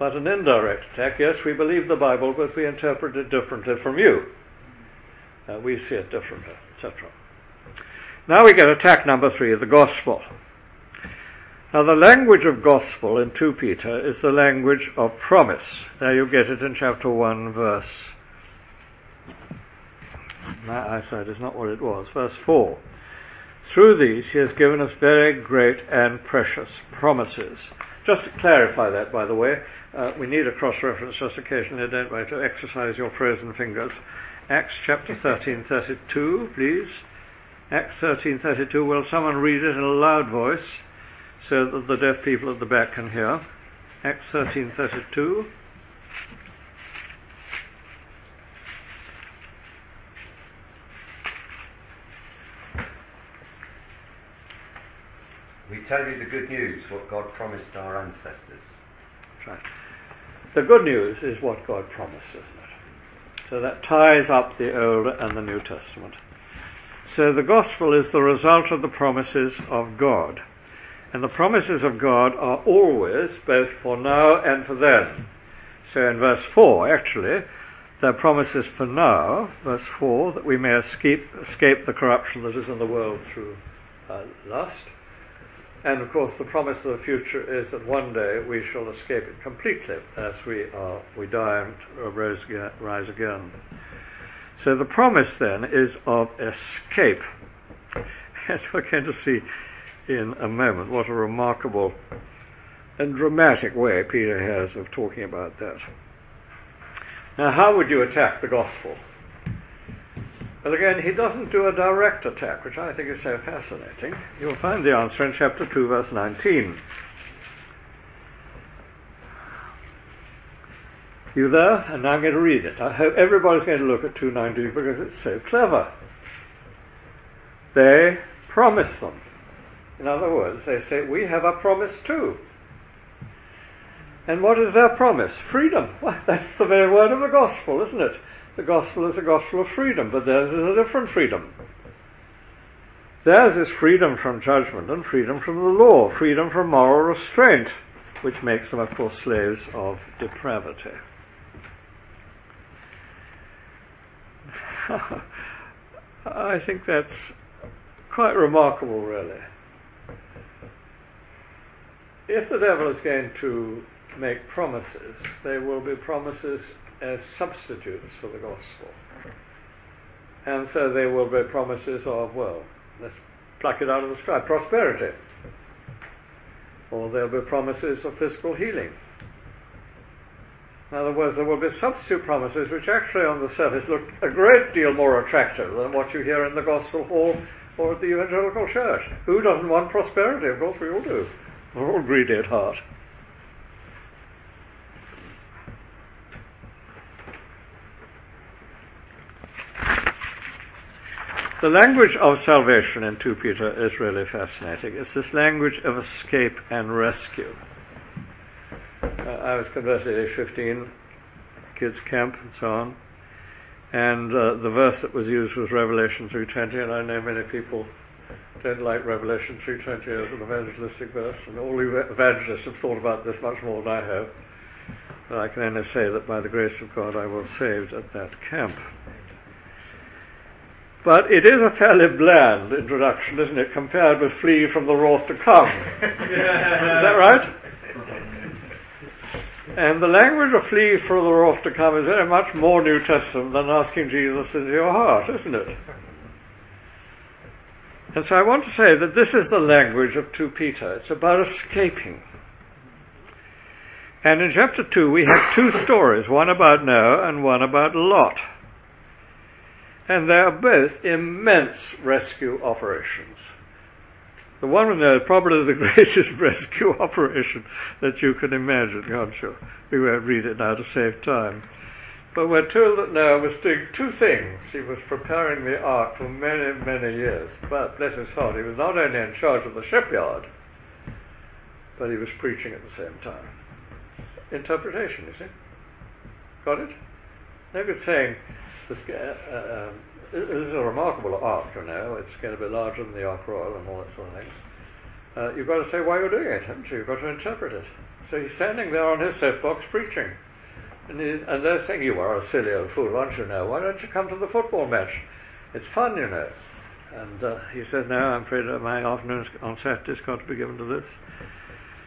but an indirect attack. Yes, we believe the Bible, but we interpret it differently from you. Uh, we see it differently, Now we get attack number three, the gospel. Now, the language of gospel in 2 Peter is the language of promise. Now, you get it in chapter 1, verse. My eyesight is not what it was. Verse 4. Through these, he has given us very great and precious promises. Just to clarify that, by the way, uh, we need a cross reference just occasionally, don't we, to exercise your frozen fingers. Acts chapter 13, 32, please. Acts 13, 32. Will someone read it in a loud voice? so that the deaf people at the back can hear. Acts 13:32. We tell you the good news, what God promised our ancestors. Right. The good news is what God it? So that ties up the Old and the New Testament. So the gospel is the result of the promises of God. And the promises of God are always both for now and for then. So in verse 4, actually, there are promises for now, verse 4, that we may escape, escape the corruption that is in the world through uh, lust. And of course, the promise of the future is that one day we shall escape it completely as we are, we die and rise again, rise again. So the promise then is of escape. As we're going to see in a moment. What a remarkable and dramatic way Peter has of talking about that. Now, how would you attack the gospel? Well, again, he doesn't do a direct attack, which I think is so fascinating. You'll find the answer in chapter 2, verse 19. You there? And now I'm going to read it. I hope everybody's going to look at 219 because it's so clever. They promise them. In other words, they say, we have a promise too. And what is their promise? Freedom. Well, that's the very word of the gospel, isn't it? The gospel is a gospel of freedom, but theirs is a different freedom. Theirs is freedom from judgment and freedom from the law, freedom from moral restraint, which makes them, of course, slaves of depravity. I think that's quite remarkable, really if the devil is going to make promises, they will be promises as substitutes for the gospel. And so there will be promises of, well, let's pluck it out of the sky, prosperity. Or there'll be promises of physical healing. In other words, there will be substitute promises which actually on the surface look a great deal more attractive than what you hear in the gospel hall or at the evangelical church. Who doesn't want prosperity? Of course we all do. We're all greedy at heart. The language of salvation in 2 Peter is really fascinating. It's this language of escape and rescue. Uh, I was converted at age 15, kids camp and so on, and uh, the verse that was used was Revelation 3:20, and I know many people don't like Revelation 3.20 as an evangelistic verse, and all evangelists have thought about this much more than I have. But I can only say that by the grace of God I was saved at that camp. But it is a fairly bland introduction, isn't it, compared with flee from the wrath to come. is that right? And the language of flee from the wrath to come is very much more New Testament than asking Jesus into your heart, isn't it? And so I want to say that this is the language of 2 Peter. It's about escaping. And in chapter 2 we have two stories, one about Noah and one about Lot. And they are both immense rescue operations. The one with Noah is probably the greatest rescue operation that you can imagine, aren't you? We won't read it now to save time. But we're told that Noah was doing two things. He was preparing the ark for many, many years. But, bless his heart, he was not only in charge of the shipyard, but he was preaching at the same time. Interpretation, you see. Got it? No good saying, this, uh, um, this is a remarkable ark, you know. It's going to be larger than the Ark Royal and all that sort of thing. uh, you've got to say why you're doing it, haven't you? You've got to interpret it. So he's standing there on his soapbox preaching. And, he, and they're saying, You are a silly old fool, aren't you now? Why don't you come to the football match? It's fun, you know. And uh, he said, No, I'm afraid my afternoons on Saturday's got to be given to this.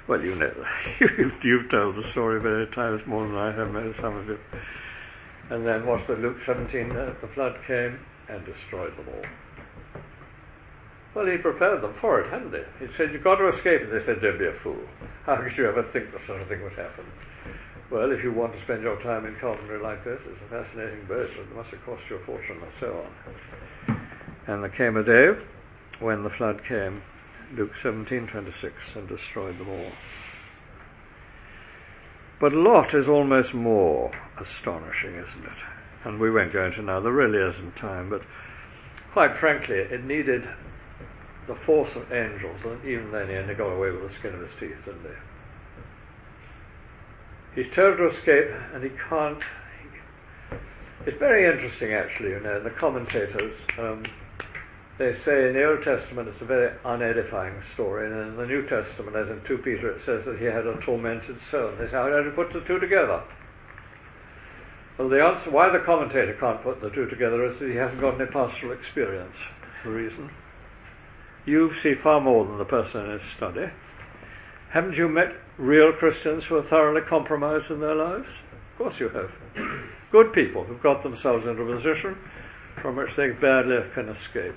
Well, you know, you've told the story many times more than I have, some of you. And then what's the Luke 17? Uh, the flood came and destroyed them all. Well, he prepared them for it, hadn't he? He said, You've got to escape. And they said, Don't be a fool. How could you ever think the sort of thing would happen? Well, if you want to spend your time in carpentry like this, it's a fascinating boat, but it must have cost you a fortune, and so on. And there came a day when the flood came, Luke 17:26, and destroyed them all. But Lot is almost more astonishing, isn't it? And we won't go into now, there really isn't time, but quite frankly, it needed the force of angels, and even then he only got away with the skin of his teeth, didn't he? He's told to escape, and he can't. It's very interesting, actually, you know, the commentators. Um, they say in the Old Testament it's a very unedifying story, and in the New Testament, as in 2 Peter, it says that he had a tormented soul. They say, how do you put the two together? Well, the answer why the commentator can't put the two together is that he hasn't got any pastoral experience. That's the reason. You see far more than the person in his study. Haven't you met real Christians who are thoroughly compromised in their lives? Of course you have. Good people who've got themselves into a position from which they barely can escape.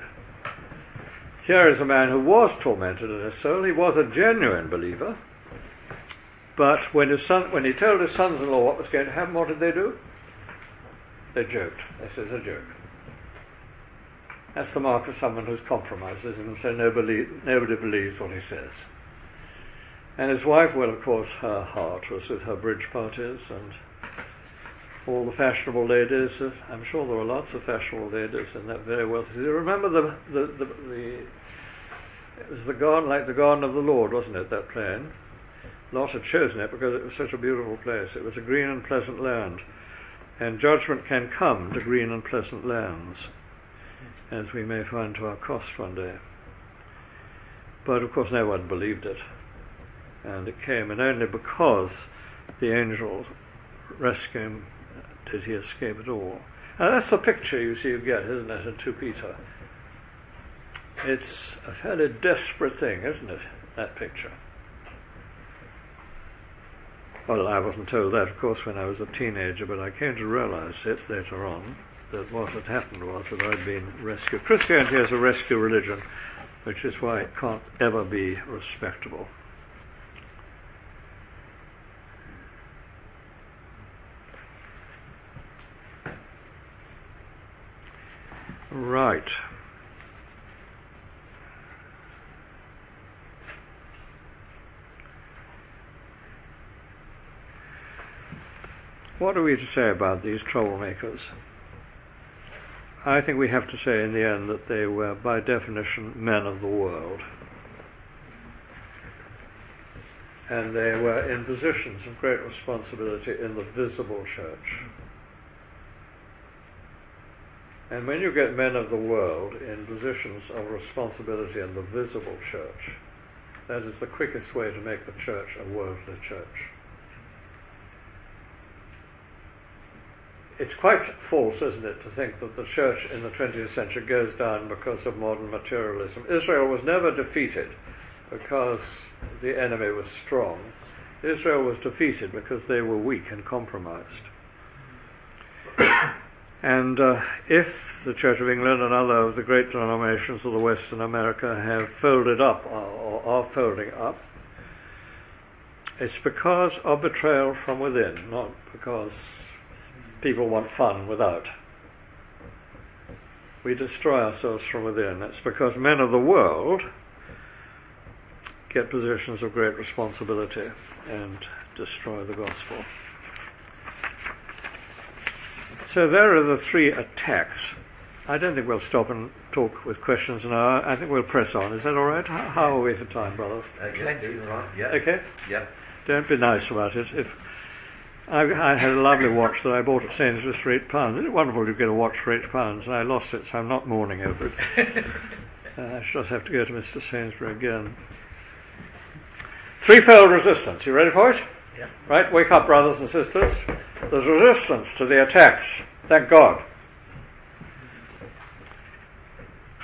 Here is a man who was tormented in his soul. He was a genuine believer. But when, his son, when he told his sons in law what was going to happen, what did they do? They joked. This is a joke. That's the mark of someone who's compromised, isn't it? So nobody, nobody believes what he says. And his wife, well, of course, her heart was with her bridge parties and all the fashionable ladies. Uh, I'm sure there were lots of fashionable ladies in that very wealthy. Remember the, the, the, the it was the garden, like the garden of the Lord, wasn't it, that plain? Lot had chosen it because it was such a beautiful place. It was a green and pleasant land. And judgment can come to green and pleasant lands as we may find to our cost one day. But of course, no one believed it. And it came, and only because the angel rescued him did he escape at all. And that's the picture you see you get, isn't it, in 2 Peter? It's a fairly desperate thing, isn't it, that picture? Well, I wasn't told that, of course, when I was a teenager, but I came to realize it later on that what had happened was that I'd been rescued. Christianity is a rescue religion, which is why it can't ever be respectable. Right. What are we to say about these troublemakers? I think we have to say in the end that they were, by definition, men of the world. And they were in positions of great responsibility in the visible church. And when you get men of the world in positions of responsibility in the visible church, that is the quickest way to make the church a worldly church. It's quite false, isn't it, to think that the church in the 20th century goes down because of modern materialism. Israel was never defeated because the enemy was strong. Israel was defeated because they were weak and compromised. and uh, if the Church of England and other of the great denominations of the Western America have folded up or are folding up, it's because of betrayal from within, not because people want fun without. We destroy ourselves from within. That's because men of the world get positions of great responsibility and destroy the gospel. So there are the three attacks. I don't think we'll stop and talk with questions now. I think we'll press on. Is that all right? How are we for time, brother? Uh, yeah, right. Yeah. Okay. Yeah. Don't be nice about it. If I, I, had a lovely watch that I bought at Sainsbury's for eight pounds. Isn't it wonderful to get a watch for eight pounds? And I lost it, so I'm not mourning over it. uh, I shall have to go to Mr. Sainsbury again. Threefold resistance. You ready for it? Yeah. Right? Wake up, brothers and sisters. There's resistance to the attacks. Thank God.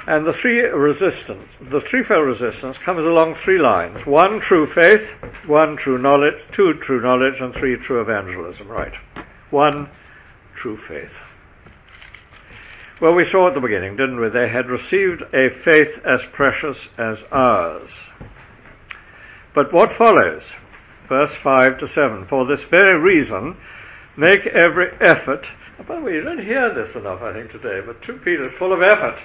And the three resistance, the threefold resistance comes along three lines. One, true faith. One, true knowledge. Two, true knowledge. And three, true evangelism. Right. One, true faith. Well, we saw at the beginning, didn't we? They had received a faith as precious as ours. But what follows? Verse 5 to 7. For this very reason, make every effort. By the way, you don't hear this enough, I think, today, but 2 Peter is full of effort.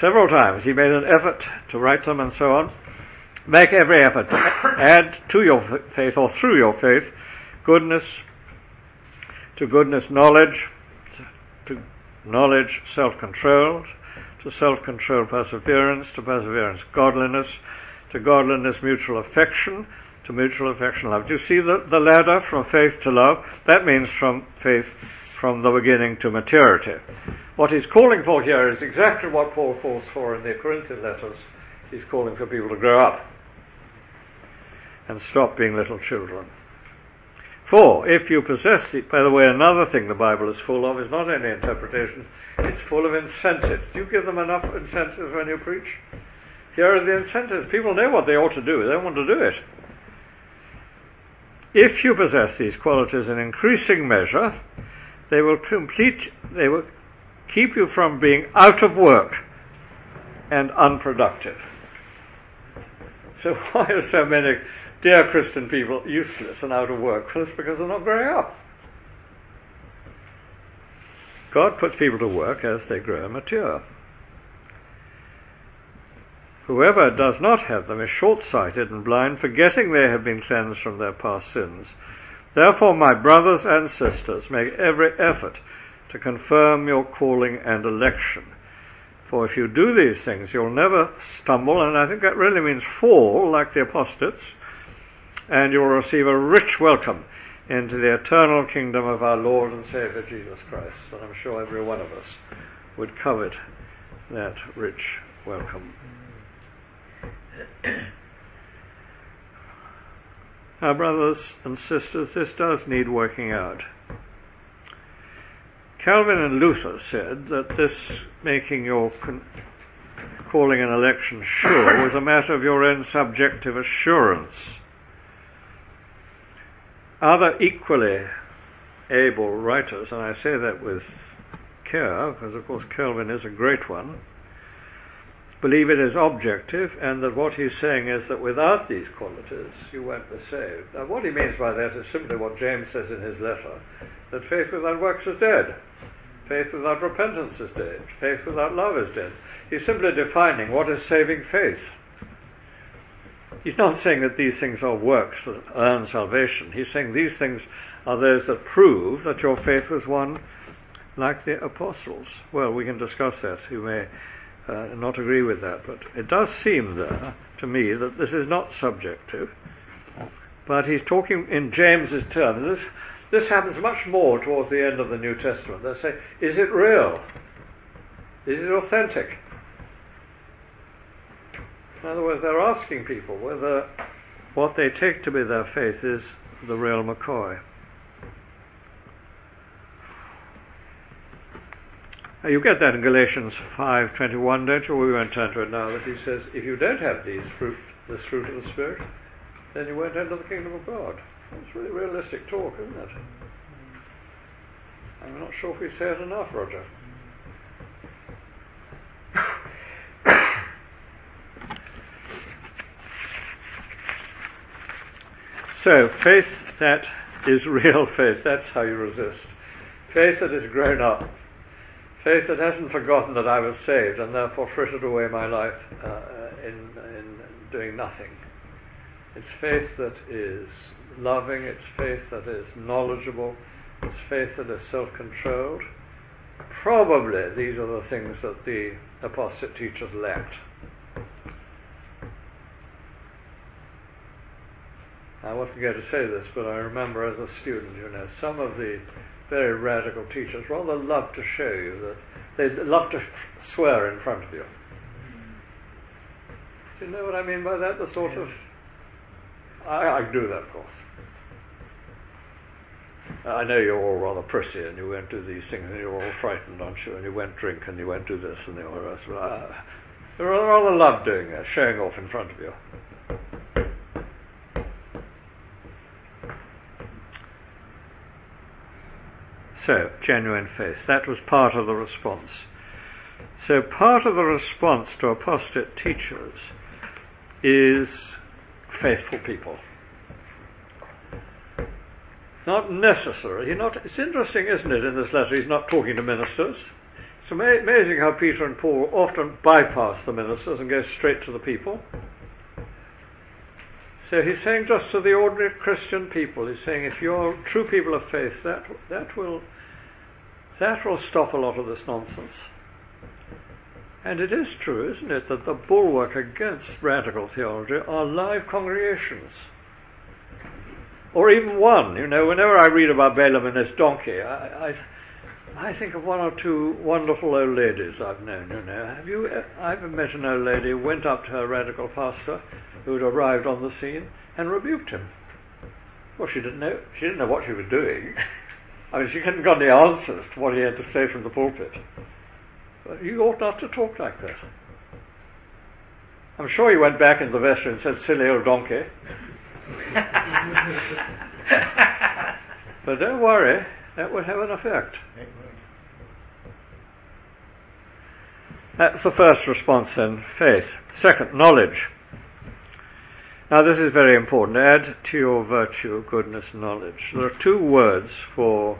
Several times he made an effort to write them and so on. Make every effort add to your faith or through your faith goodness, to goodness knowledge, to knowledge self-control, to self-control perseverance, to perseverance godliness, to godliness mutual affection, to mutual affection love. Do you see the, the ladder from faith to love? That means from faith from the beginning to maturity. What he's calling for here is exactly what Paul calls for in the Corinthian letters. He's calling for people to grow up and stop being little children. For if you possess it, by the way, another thing the Bible is full of is not any interpretation, it's full of incentives. Do you give them enough incentives when you preach? Here are the incentives. People know what they ought to do, they want to do it. If you possess these qualities in increasing measure, they will complete, they will keep you from being out of work and unproductive. So why are so many dear Christian people useless and out of work? Well, it's because they're not growing up. God puts people to work as they grow and mature. Whoever does not have them is short-sighted and blind, forgetting they have been cleansed from their past sins. Therefore, my brothers and sisters, make every effort to confirm your calling and election. For if you do these things, you'll never stumble, and I think that really means fall like the apostates, and you'll receive a rich welcome into the eternal kingdom of our Lord and Saviour Jesus Christ. And I'm sure every one of us would covet that rich welcome. Now, brothers and sisters, this does need working out. Calvin and Luther said that this making your con- calling an election sure was a matter of your own subjective assurance. Other equally able writers, and I say that with care, because of course Calvin is a great one, believe it is objective and that what he's saying is that without these qualities you won't be saved. Now what he means by that is simply what James says in his letter, that faith without works is dead. Faith without repentance is dead. Faith without love is dead. He's simply defining what is saving faith. He's not saying that these things are works that earn salvation. He's saying these things are those that prove that your faith was one like the apostles. Well, we can discuss that. You may uh, not agree with that, but it does seem there to me that this is not subjective, but he's talking in James's terms. This, this happens much more towards the end of the New Testament. They say, is it real? Is it authentic? In other words, they're asking people whether what they take to be their faith is the real McCoy. You get that in Galatians 5:21, don't you? We won't turn to it now. That he says, if you don't have these fruit, this fruit of the Spirit, then you won't enter the kingdom of God. It's really realistic talk, isn't it? I'm not sure if we say it enough, Roger. so, faith that is real faith, that's how you resist. Faith that is grown up Faith that hasn't forgotten that I was saved and therefore frittered away my life uh, in, in doing nothing. It's faith that is loving, it's faith that is knowledgeable, it's faith that is self controlled. Probably these are the things that the apostate teachers lacked. I wasn't going to say this, but I remember as a student, you know, some of the very radical teachers rather love to show you that they love to swear in front of you. Do you know what I mean by that? The sort of I, I do that, of course. I know you're all rather prissy and you won't do these things and you're all frightened, aren't you? And you won't drink and you won't do this and the. But I, I rather love doing that, showing off in front of you. So, genuine faith. That was part of the response. So, part of the response to apostate teachers is faithful people. Not necessarily. Not, it's interesting, isn't it, in this letter, he's not talking to ministers. It's ama- amazing how Peter and Paul often bypass the ministers and go straight to the people. So he's saying just to the ordinary Christian people, he's saying if you're true people of faith, that, that, will, that will stop a lot of this nonsense. And it is true, isn't it, that the bulwark against radical theology are live congregations or even one. You know, whenever I read about Balaam and his donkey, I, I, I think of one or two wonderful old ladies I've known. You know, have you? I've met an old lady who went up to her radical pastor, who had arrived on the scene, and rebuked him. Well, she didn't know. She didn't know what she was doing. I mean, she hadn't got any answers to what he had to say from the pulpit. But you ought not to talk like that. I'm sure he went back into the vestry and said, "Silly old donkey." but don't worry, that would have an effect. That's the first response then, faith. Second, knowledge. Now this is very important. Add to your virtue goodness, knowledge. There are two words for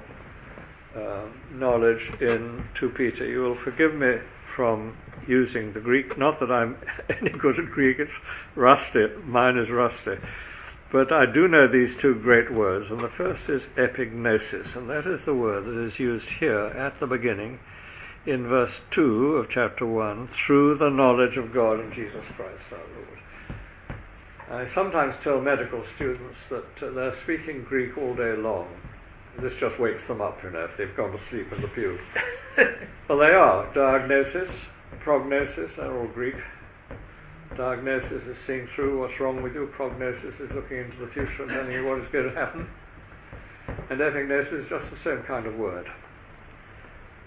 uh, knowledge in 2 Peter. You will forgive me from using the Greek. Not that I'm any good at Greek, it's rusty. Mine is rusty. But I do know these two great words, and the first is epignosis, and that is the word that is used here at the beginning in verse 2 of chapter 1 through the knowledge of God and Jesus Christ our Lord. I sometimes tell medical students that uh, they're speaking Greek all day long. This just wakes them up, you know, if they've gone to sleep in the pew. well, they are. Diagnosis, prognosis, they're all Greek. Diagnosis is seeing through what's wrong with you. Prognosis is looking into the future and telling you what is going to happen. And epignosis is just the same kind of word.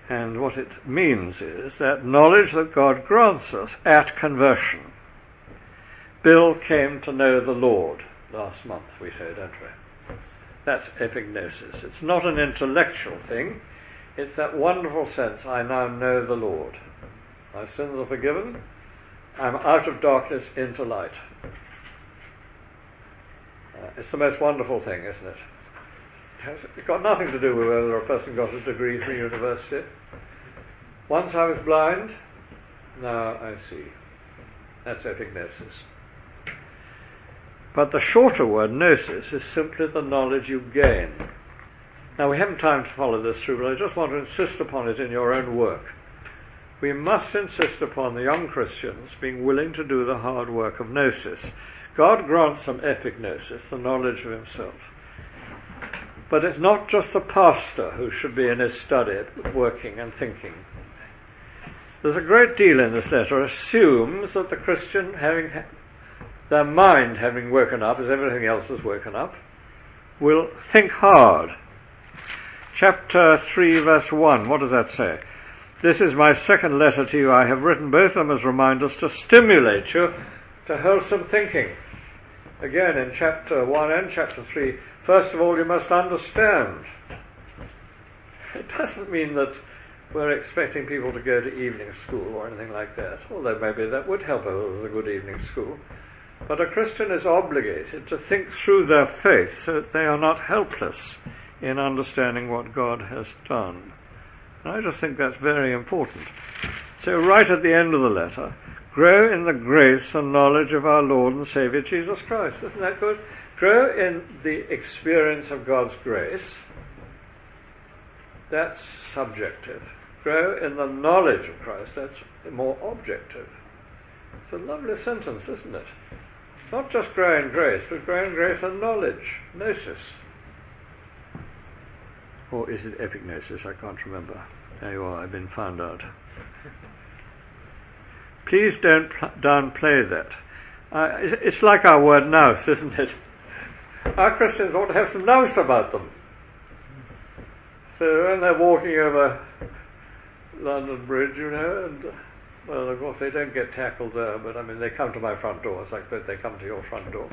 And what it means is that knowledge that God grants us at conversion. Bill came to know the Lord last month, we say, don't we? That's epignosis. It's not an intellectual thing. It's that wonderful sense, I now know the Lord. My sins are forgiven. I'm out of darkness into light. Uh, it's the most wonderful thing, isn't it? It's got nothing to do with whether a person got a degree from university. Once I was blind, now I see. That's epignosis. But the shorter word, gnosis, is simply the knowledge you gain. Now, we haven't time to follow this through, but I just want to insist upon it in your own work we must insist upon the young Christians being willing to do the hard work of gnosis. God grants them epignosis, the knowledge of Himself. But it's not just the pastor who should be in his study working and thinking. There's a great deal in this letter assumes that the Christian, having their mind having woken up, as everything else has woken up, will think hard. Chapter 3, verse 1, what does that say? This is my second letter to you. I have written both of them as reminders to stimulate you to wholesome thinking. Again, in chapter 1 and chapter 3, first of all, you must understand. It doesn't mean that we're expecting people to go to evening school or anything like that, although maybe that would help if it was a good evening school. But a Christian is obligated to think through their faith so that they are not helpless in understanding what God has done. I just think that's very important. So, right at the end of the letter, grow in the grace and knowledge of our Lord and Saviour Jesus Christ. Isn't that good? Grow in the experience of God's grace. That's subjective. Grow in the knowledge of Christ. That's more objective. It's a lovely sentence, isn't it? Not just grow in grace, but grow in grace and knowledge, gnosis. Or is it epignosis? I can't remember. There you are, I've been found out. Please don't pl- downplay that. Uh, it's, like our word nous, isn't it? our Christians ought to have some nous about them. So when they're walking over London Bridge, you know, and well, of course they don't get tackled there, but I mean they come to my front door. It's like they come to your front door.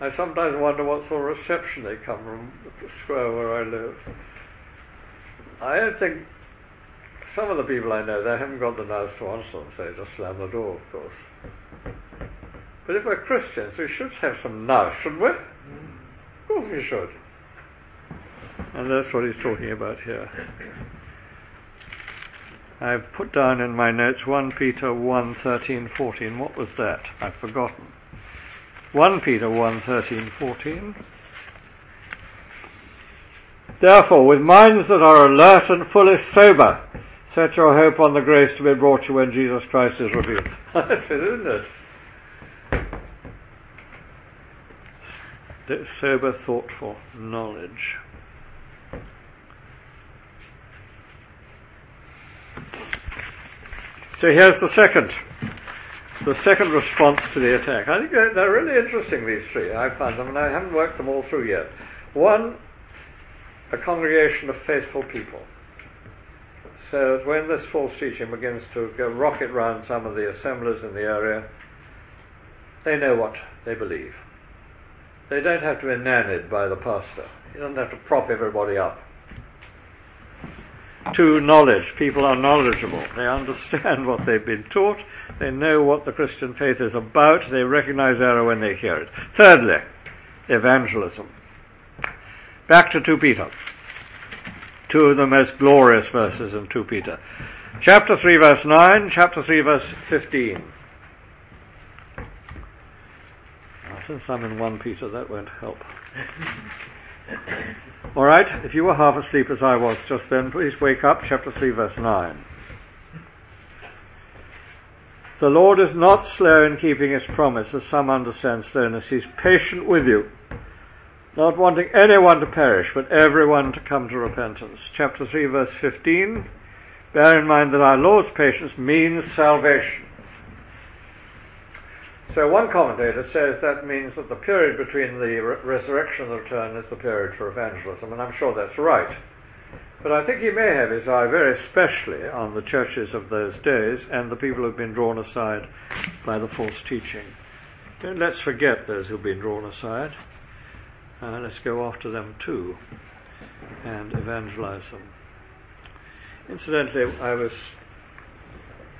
I sometimes wonder what sort of reception they come from the square where I live. I don't think some of the people I know, they haven't got the nous to answer and say, just slam the door, of course. But if we're Christians, we should have some nerve, shouldn't we? Of course we should. And that's what he's talking about here. I've put down in my notes 1 Peter 1 13 14. What was that? I've forgotten. 1 Peter 1 13 14. Therefore, with minds that are alert and fully sober, set your hope on the grace to be brought to you when Jesus Christ is revealed. That's it, isn't it? Sober, thoughtful knowledge. So here's the second, the second response to the attack. I think they're really interesting, these three. I find them, and I haven't worked them all through yet. One, a congregation of faithful people. So that when this false teaching begins to go rocket round some of the assemblies in the area, they know what they believe. They don't have to be nannied by the pastor. He doesn't have to prop everybody up to knowledge. People are knowledgeable. They understand what they've been taught. They know what the Christian faith is about. They recognize error when they hear it. Thirdly, evangelism. Back to 2 Peter. Two of the most glorious verses in 2 Peter. Chapter 3 verse 9, chapter 3 verse 15. Now, since I'm in 1 Peter, that won't help. All right, if you were half asleep as I was just then, please wake up, chapter 3, verse 9. The Lord is not slow in keeping his promise, as some understand slowness. He's patient with you, not wanting anyone to perish, but everyone to come to repentance. Chapter 3, verse 15. Bear in mind that our Lord's patience means salvation. So one commentator says that means that the period between the re- resurrection and the return is the period for evangelism, and I'm sure that's right. But I think he may have his eye very especially on the churches of those days and the people who've been drawn aside by the false teaching. Don't let's forget those who've been drawn aside. Uh, let's go after them too and evangelize them. Incidentally, I was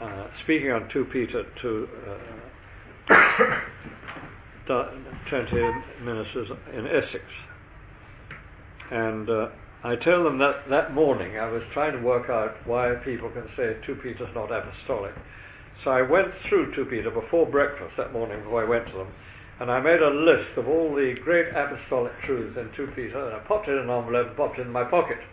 uh, speaking on 2 Peter to uh, 20 ministers in Essex. And uh, I told them that that morning I was trying to work out why people can say 2 Peter's not apostolic. So I went through 2 Peter before breakfast that morning before I went to them, and I made a list of all the great apostolic truths in 2 Peter, and I popped it in an envelope and popped it in my pocket.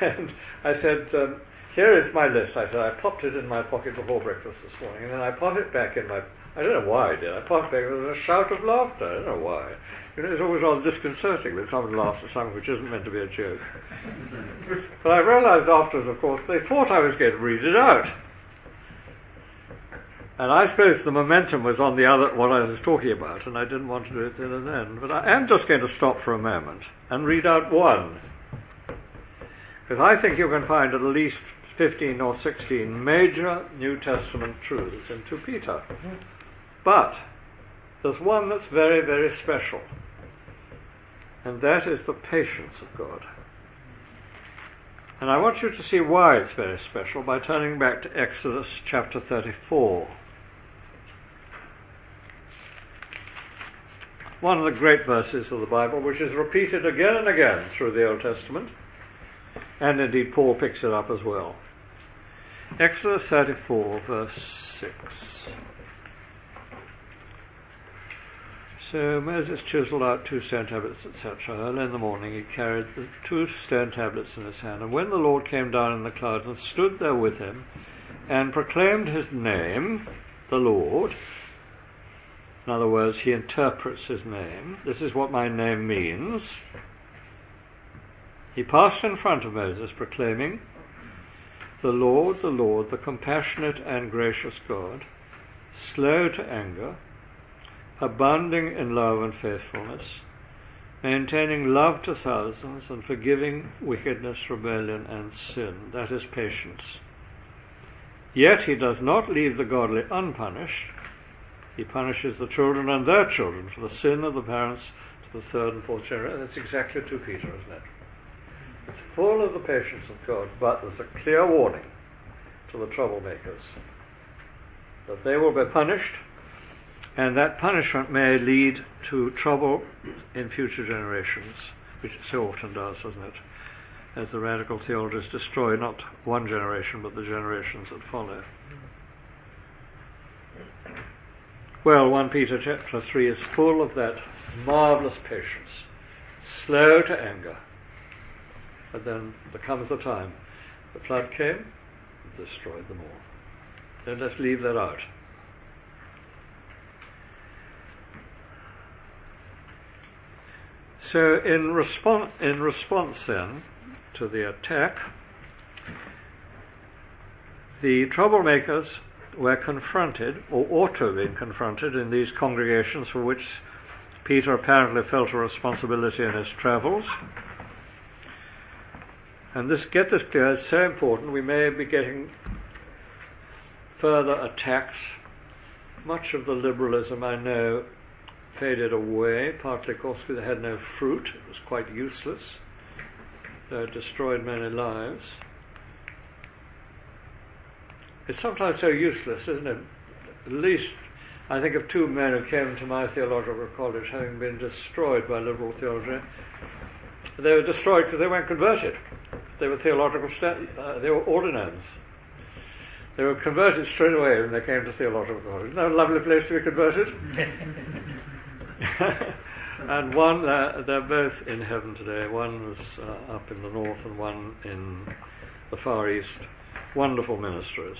And I said, um, here is my list. I said, I popped it in my pocket before breakfast this morning, and then I popped it back in my I don't know why I did. I popped back with a shout of laughter. I don't know why. You know, it's always rather disconcerting when someone laughs at something which isn't meant to be a joke. but I realized afterwards, of course, they thought I was going to read it out. And I suppose the momentum was on the other, what I was talking about, and I didn't want to do it then and then. But I am just going to stop for a moment and read out one. Because I think you can find at least 15 or 16 major New Testament truths in 2 Peter. Mm-hmm. But there's one that's very, very special, and that is the patience of God. And I want you to see why it's very special by turning back to Exodus chapter 34. One of the great verses of the Bible, which is repeated again and again through the Old Testament, and indeed Paul picks it up as well. Exodus 34, verse 6. Um, so Moses chiseled out two stone tablets, etc. Early in the morning he carried the two stone tablets in his hand. And when the Lord came down in the cloud and stood there with him and proclaimed his name, the Lord, in other words, he interprets his name. This is what my name means. He passed in front of Moses, proclaiming, The Lord, the Lord, the compassionate and gracious God, slow to anger abounding in love and faithfulness, maintaining love to thousands, and forgiving wickedness, rebellion, and sin. That is patience. Yet he does not leave the godly unpunished. He punishes the children and their children for the sin of the parents to the third and fourth generation. That's exactly 2 Peter, isn't it? It's full of the patience of God, but there's a clear warning to the troublemakers that they will be punished, and that punishment may lead to trouble in future generations, which it so often does, doesn't it? As the radical theologies destroy not one generation, but the generations that follow. Well, 1 Peter chapter 3 is full of that marvelous patience, slow to anger. But then there comes a time the flood came, destroyed them all. Then let's leave that out. So, in, respon- in response then to the attack, the troublemakers were confronted, or ought to have been confronted, in these congregations for which Peter apparently felt a responsibility in his travels. And this, get this clear, it's so important. We may be getting further attacks. Much of the liberalism I know faded away, partly, of course, because it had no fruit. It was quite useless. It destroyed many lives. It's sometimes so useless, isn't it? At least I think of two men who came to my theological college having been destroyed by liberal theology. They were destroyed because they weren't converted. They were theological, sta- uh, they were ordinands. They were converted straight away when they came to theological college. Isn't that a lovely place to be converted? and one, uh, they're both in heaven today. One was uh, up in the north and one in the far east. Wonderful ministers.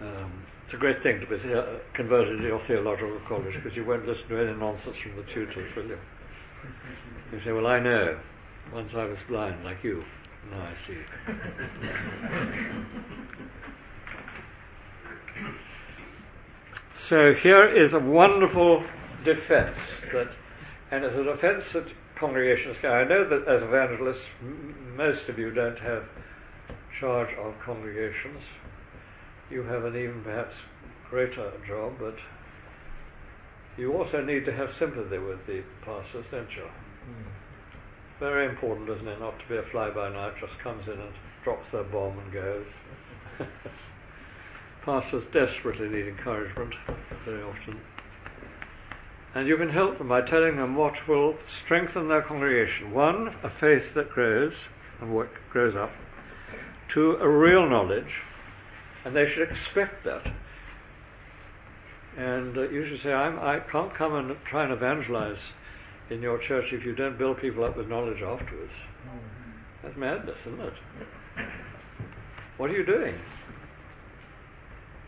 Um, it's a great thing to be the- converted to your theological college because you won't listen to any nonsense from the tutors, will you? You say, Well, I know. Once I was blind, like you. Now I see. so here is a wonderful defense that, and it's a defense that congregations can. I know that as evangelists, m- most of you don't have charge of congregations. You have an even perhaps greater job, but you also need to have sympathy with the pastors, don't you? Hmm. Very important, isn't it, not to be a fly by night, just comes in and drops their bomb and goes. Pastors desperately need encouragement very often. And you can help them by telling them what will strengthen their congregation. One, a faith that grows and what grows up. Two, a real knowledge, and they should expect that. And uh, you should say, I'm, I can't come and try and evangelize in your church if you don't build people up with knowledge afterwards. That's madness, isn't it? What are you doing?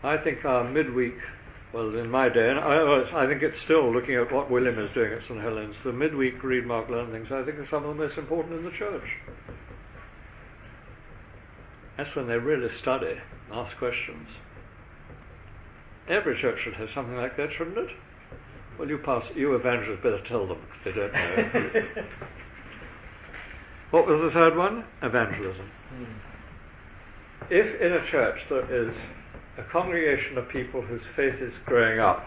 I think our midweek, well, in my day, and I, I think it's still looking at what William is doing at St. Helens, the midweek read, mark, learn things, I think are some of the most important in the church. That's when they really study, ask questions. Every church should have something like that, shouldn't it? Well, you pass, you evangelists better tell them if they don't know. what was the third one? Evangelism. Hmm. If in a church there is a congregation of people whose faith is growing up,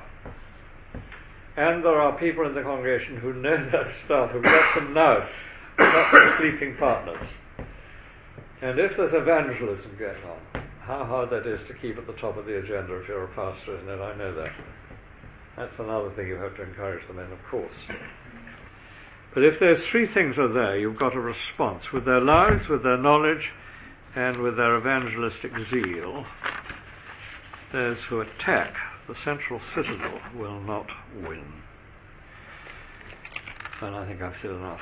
and there are people in the congregation who know that stuff, who've got some nous, not some sleeping partners, and if there's evangelism going on, how hard that is to keep at the top of the agenda if you're a pastor, isn't it? I know that. That's another thing you have to encourage them in, of course. But if those three things are there, you've got a response. With their lives, with their knowledge, and with their evangelistic zeal, those who attack the central citadel will not win. And I think I've said enough.